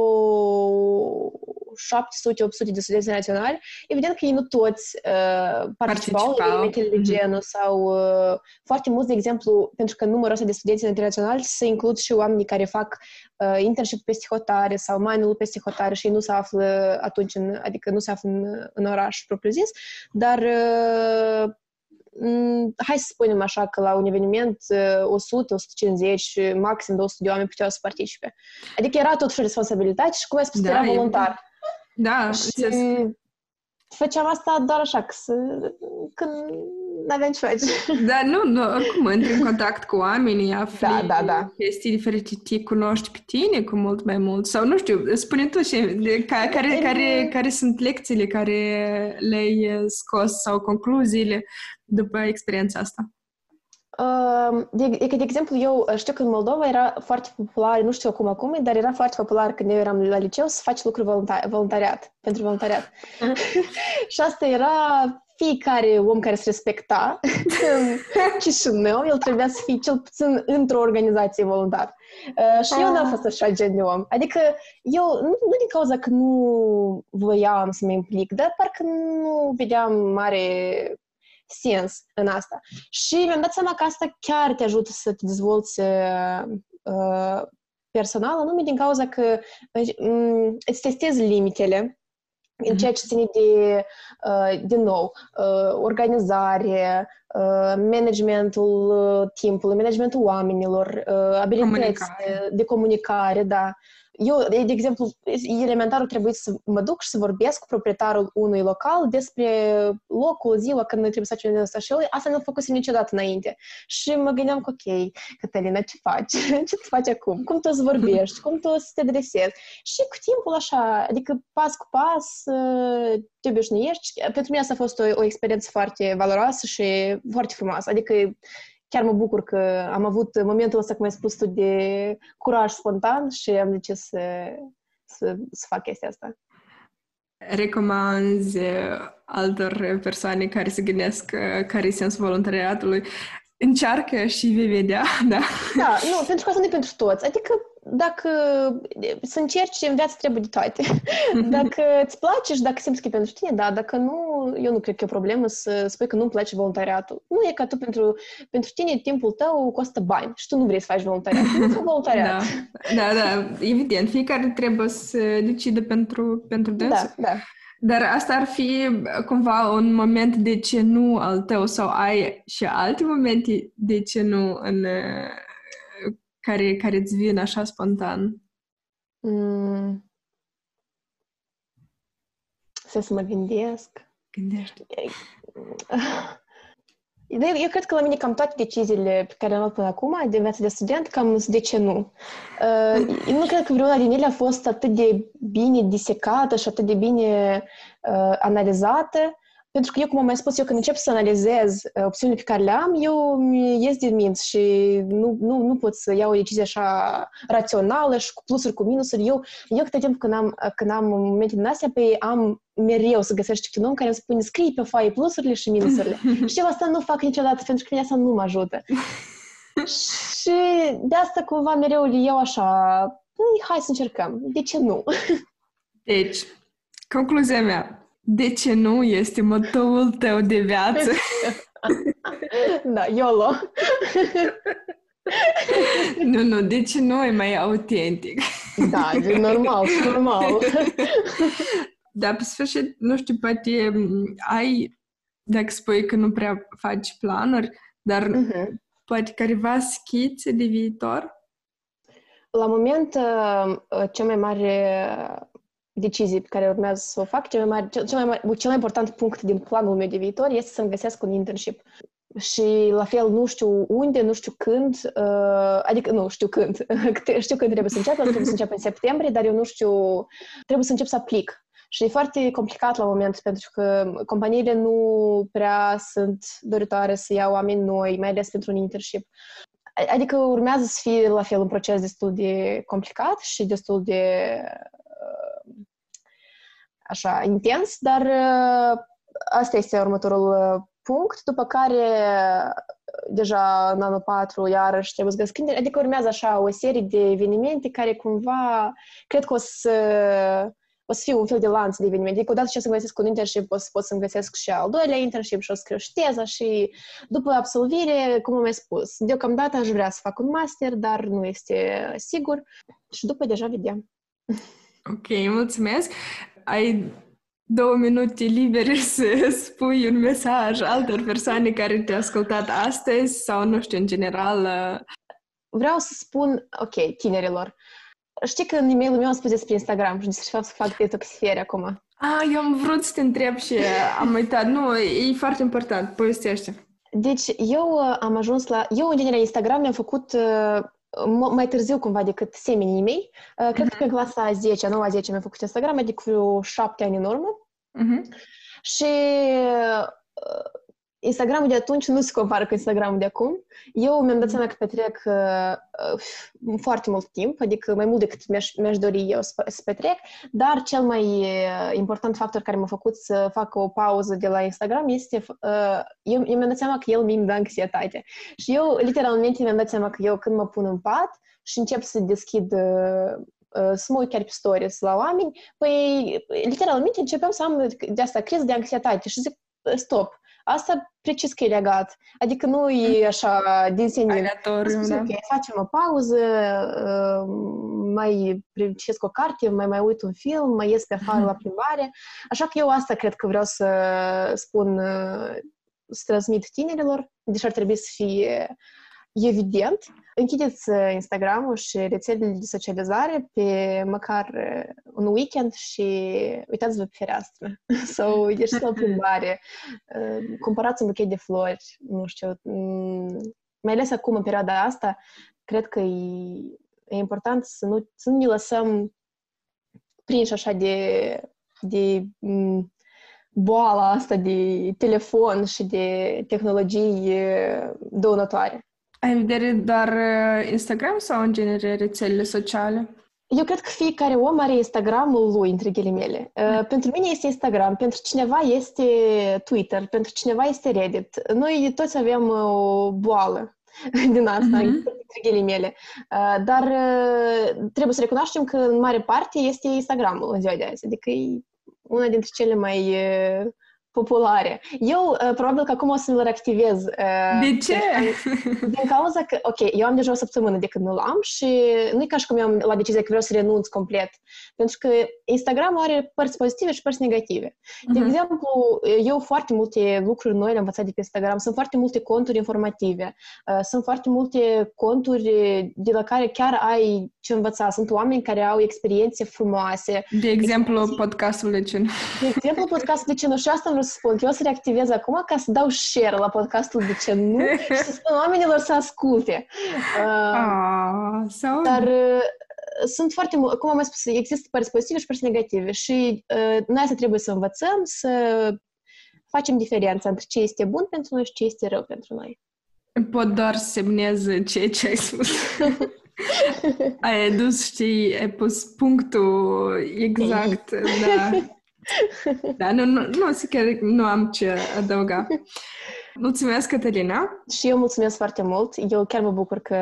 700-800 de studenți naționali. Evident că ei nu toți uh, participau la evenimentele de mhm. genul sau uh, foarte mulți, de exemplu, pentru că numărul ăsta de studenți internaționali se includ și oamenii care fac uh, internship peste hotare sau mai peste hotare și ei nu se află atunci, în, adică nu se află în, în oraș propriu-zis, dar uh, Mm, hai să spunem așa că la un eveniment 100, 150, maxim 200 de oameni puteau să participe. Adică era tot și responsabilitate și cum ai spus, da, era voluntar. Da, și făceam asta doar așa, că să, când nu aveam ce face. Da, nu, nu, oricum, intri în contact cu oamenii, afli da, da, da. chestii diferite, te cunoști pe tine cu mult mai mult. Sau, nu știu, spune tu și de, ca, care, care, care sunt lecțiile care le-ai scos sau concluziile după experiența asta? De, de, de exemplu, eu știu că în Moldova era foarte popular, nu știu acum acum, dar era foarte popular când eu eram la liceu să faci lucruri voluntari, voluntariat, pentru voluntariat. și asta era fiecare om care se respecta în Chișinău, el trebuia să fie cel puțin într-o organizație voluntar. Uh, și eu n-am fost așa gen de om. Adică eu, nu, nu din cauza că nu voiam să mă implic, dar parcă nu vedeam mare sens în asta. Și mi-am dat seama că asta chiar te ajută să te dezvolți uh, personal, anume din cauza că uh, îți testezi limitele în ceea ce ține de, uh, din nou, uh, organizare, uh, managementul timpului, managementul oamenilor, abilități comunicare. de comunicare, da. Eu, de exemplu, elementar trebuie să mă duc și să vorbesc cu proprietarul unui local despre locul, ziua când noi trebuie să facem asta și eu asta nu făcusem niciodată înainte. Și mă gândeam că, ok, Cătălina, ce faci? ce tu faci acum? Cum tu să vorbești? Cum tu să te adresezi? Și cu timpul așa, adică pas cu pas, te obișnuiești. Pentru mine asta a fost o, o experiență foarte valoroasă și foarte frumoasă. Adică chiar mă bucur că am avut momentul ăsta, cum ai spus tu, de curaj spontan și am decis să, să, să fac chestia asta. Recomanzi altor persoane care se gândesc care e sensul voluntariatului, încearcă și vei vedea, da? Da, nu, pentru că asta nu e pentru toți. Adică dacă să încerci, în viață trebuie de toate. Dacă îți place și dacă simți că e pentru tine, da, dacă nu, eu nu cred că e o problemă să spui că nu-mi place voluntariatul. Nu e ca tu pentru, pentru tine timpul tău costă bani și tu nu vrei să faci voluntariat. Nu fă voluntariat. Da, da, da, evident. Fiecare trebuie să decide pentru, pentru dânsul. Da, da. Dar asta ar fi cumva un moment de ce nu al tău sau ai și alte momente de ce nu în care, care îți vin așa spontan? Mm. Să, să mă gândesc. Gândește. Eu cred că la mine cam toate deciziile pe care le-am luat până acum, de viață de student, cam de ce nu. Uh, eu nu cred că vreuna din ele a fost atât de bine disecată și atât de bine uh, analizată, pentru că eu, cum am mai spus, eu când încep să analizez uh, opțiunile pe care le am, eu ies din minți și nu, nu, nu pot să iau o decizie așa rațională și cu plusuri, cu minusuri. Eu, eu câte timp când am, când am momente din astea, pe am mereu să găsești un om care îmi spune scrie pe foaie plusurile și minusurile. și eu asta nu fac niciodată, pentru că asta nu mă ajută. și de asta cumva mereu le iau așa, păi, hai să încercăm. De ce nu? deci, concluzia mea, de ce nu este motoul tău de viață? da, YOLO. nu, nu, de ce nu e mai autentic? da, e normal, normal. Dar pe sfârșit, nu știu, poate ai, dacă spui că nu prea faci planuri, dar uh-huh. poate careva schițe de viitor? La moment, uh, cea mai mare decizii pe care urmează să o fac, cel mai, mare, cel, cel, mai, mare, cel mai important punct din planul meu de viitor este să-mi găsesc un internship. Și la fel nu știu unde, nu știu când, uh, adică nu știu când, știu când trebuie să încep, trebuie să încep în septembrie, dar eu nu știu, trebuie să încep să aplic. Și e foarte complicat la moment pentru că companiile nu prea sunt doritoare să iau oameni noi, mai ales pentru un internship. Adică urmează să fie la fel un proces destul de complicat și destul de așa intens, dar uh, asta este următorul uh, punct, după care deja în anul 4 iarăși trebuie să găsesc adică urmează așa o serie de evenimente care cumva cred că o să o să fie un fel de lanț de evenimente. Adică odată ce să-mi găsesc un internship, o să pot să-mi găsesc și al doilea internship și o să scriu și teza și după absolvire, cum am mai spus, deocamdată aș vrea să fac un master, dar nu este sigur și după deja vedem. Ok, mulțumesc. Ai două minute libere să spui un mesaj altor persoane care te-au ascultat astăzi sau, nu știu, în general... Uh, Vreau să spun, ok, tinerilor, Știi că în e-mailul meu am spus despre Instagram și despre fapt să fac detoxifiere acum. Ah, eu am vrut să te întreb și am uitat. Nu, e foarte important. Povestește. Deci, eu uh, am ajuns la... Eu, în general, Instagram mi-am făcut uh, mai târziu cumva decât semenii mei. Uh, cred uh-huh. că pe clasa 10, a 9 10 mi-am făcut Instagram, adică vreo 7 ani în urmă. Uh-huh. Și Instagramul de atunci nu se compară cu Instagramul de acum. Eu mi-am dat seama că petrec uh, uh, foarte mult timp, adică mai mult decât mi-aș, mi-aș dori eu să, să petrec, dar cel mai uh, important factor care m-a făcut să fac o pauză de la Instagram este, uh, eu, eu mi-am dat seama că el mi-mi dă anxietate. Și eu, literalmente, mi-am dat seama că eu când mă pun în pat și încep să deschid uh, uh să mă uit chiar pe stories la oameni, păi, literalmente începeam să am de asta criză de anxietate și zic, stop, Asta precis că e legat. Adică nu e așa din sine. Aleatoriu, da. Okay, facem o pauză, uh, mai citesc o carte, mai mai uit un film, mai ies pe afară la plimbare. Așa că eu asta cred că vreau să spun, uh, să transmit tinerilor, deși ar trebui să fie evident, închideți uh, Instagram-ul și rețelele de socializare pe măcar uh, un weekend și uitați-vă pe fereastră. Sau ieșiți la o plimbare, uh, cumpărați un buchet de flori, nu știu, mm, mai ales acum, în perioada asta, cred că e, e important să nu, să nu ne lăsăm prinși așa de, de mm, boala asta de telefon și de tehnologii dăunătoare. Ai în vedere doar uh, Instagram sau în genere rețelele sociale? Eu cred că fiecare om are Instagramul lui, între ghilimele. Uh, pentru mine este Instagram, pentru cineva este Twitter, pentru cineva este Reddit. Noi toți avem uh, o boală din asta, mm-hmm. între ghilimele. Uh, dar uh, trebuie să recunoaștem că în mare parte este Instagramul în ziua de azi. Adică e una dintre cele mai uh, populare. Eu, uh, probabil că acum o să-l reactivez. Uh, de ce? Din cauza că, ok, eu am deja o săptămână de când nu-l am și nu e ca și cum eu am la decizie că vreau să renunț complet. Pentru că Instagram are părți pozitive și părți negative. De uh-huh. exemplu, eu foarte multe lucruri noi le-am învățat de pe Instagram. Sunt foarte multe conturi informative. Uh, sunt foarte multe conturi de la care chiar ai ce învăța. Sunt oameni care au experiențe frumoase. De exemplu, experiențe... podcastul de ce De exemplu, podcastul de ce și asta vreau să spun, că eu o să reactivez acum ca să dau share la podcastul de ce nu și să spun oamenilor să asculte. Uh, ah, sau... Dar uh, sunt foarte mult, cum am mai spus, există părți pozitive și părți negative și uh, noi asta trebuie să învățăm, să facem diferența între ce este bun pentru noi și ce este rău pentru noi. Pot doar să semnez ceea ce ai spus. ai adus, știi, ai pus punctul exact, da. Da, nu, nu, nu, chiar nu am ce adăuga. Mulțumesc, Cătălina! Și eu mulțumesc foarte mult. Eu chiar mă bucur că,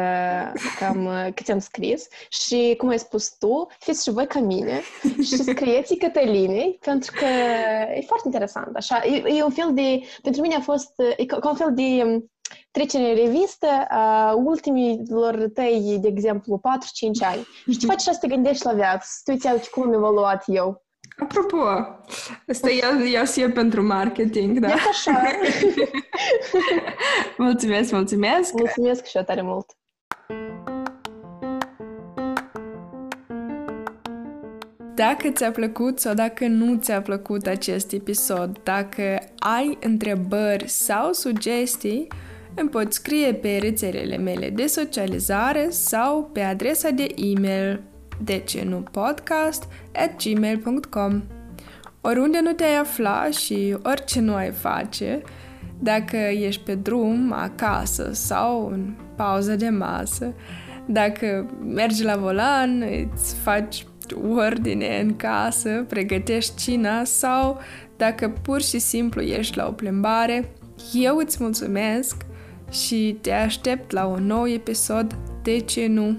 că, am, că ți-am scris. Și, cum ai spus tu, fiți și voi ca mine și scrieți Cătălinei, pentru că e foarte interesant. Așa, e, e un fel de... Pentru mine a fost e ca un fel de um, trecere în revistă a ultimilor tăi, de exemplu, 4-5 ani. Și ce faci să te gândești la viață? Să te uiți cum am evoluat eu. Apropo, asta iau, iau și eu pentru marketing, da? E așa. mulțumesc, mulțumesc! Mulțumesc și eu tare mult! Dacă ți-a plăcut sau dacă nu ți-a plăcut acest episod, dacă ai întrebări sau sugestii, îmi poți scrie pe rețelele mele de socializare sau pe adresa de e-mail de ce nu podcast at gmail.com Oriunde nu te-ai afla și orice nu ai face, dacă ești pe drum, acasă sau în pauză de masă, dacă mergi la volan, îți faci găsești ordine în casă, pregătești cina sau dacă pur și simplu ești la o plimbare, eu îți mulțumesc și te aștept la un nou episod De ce nu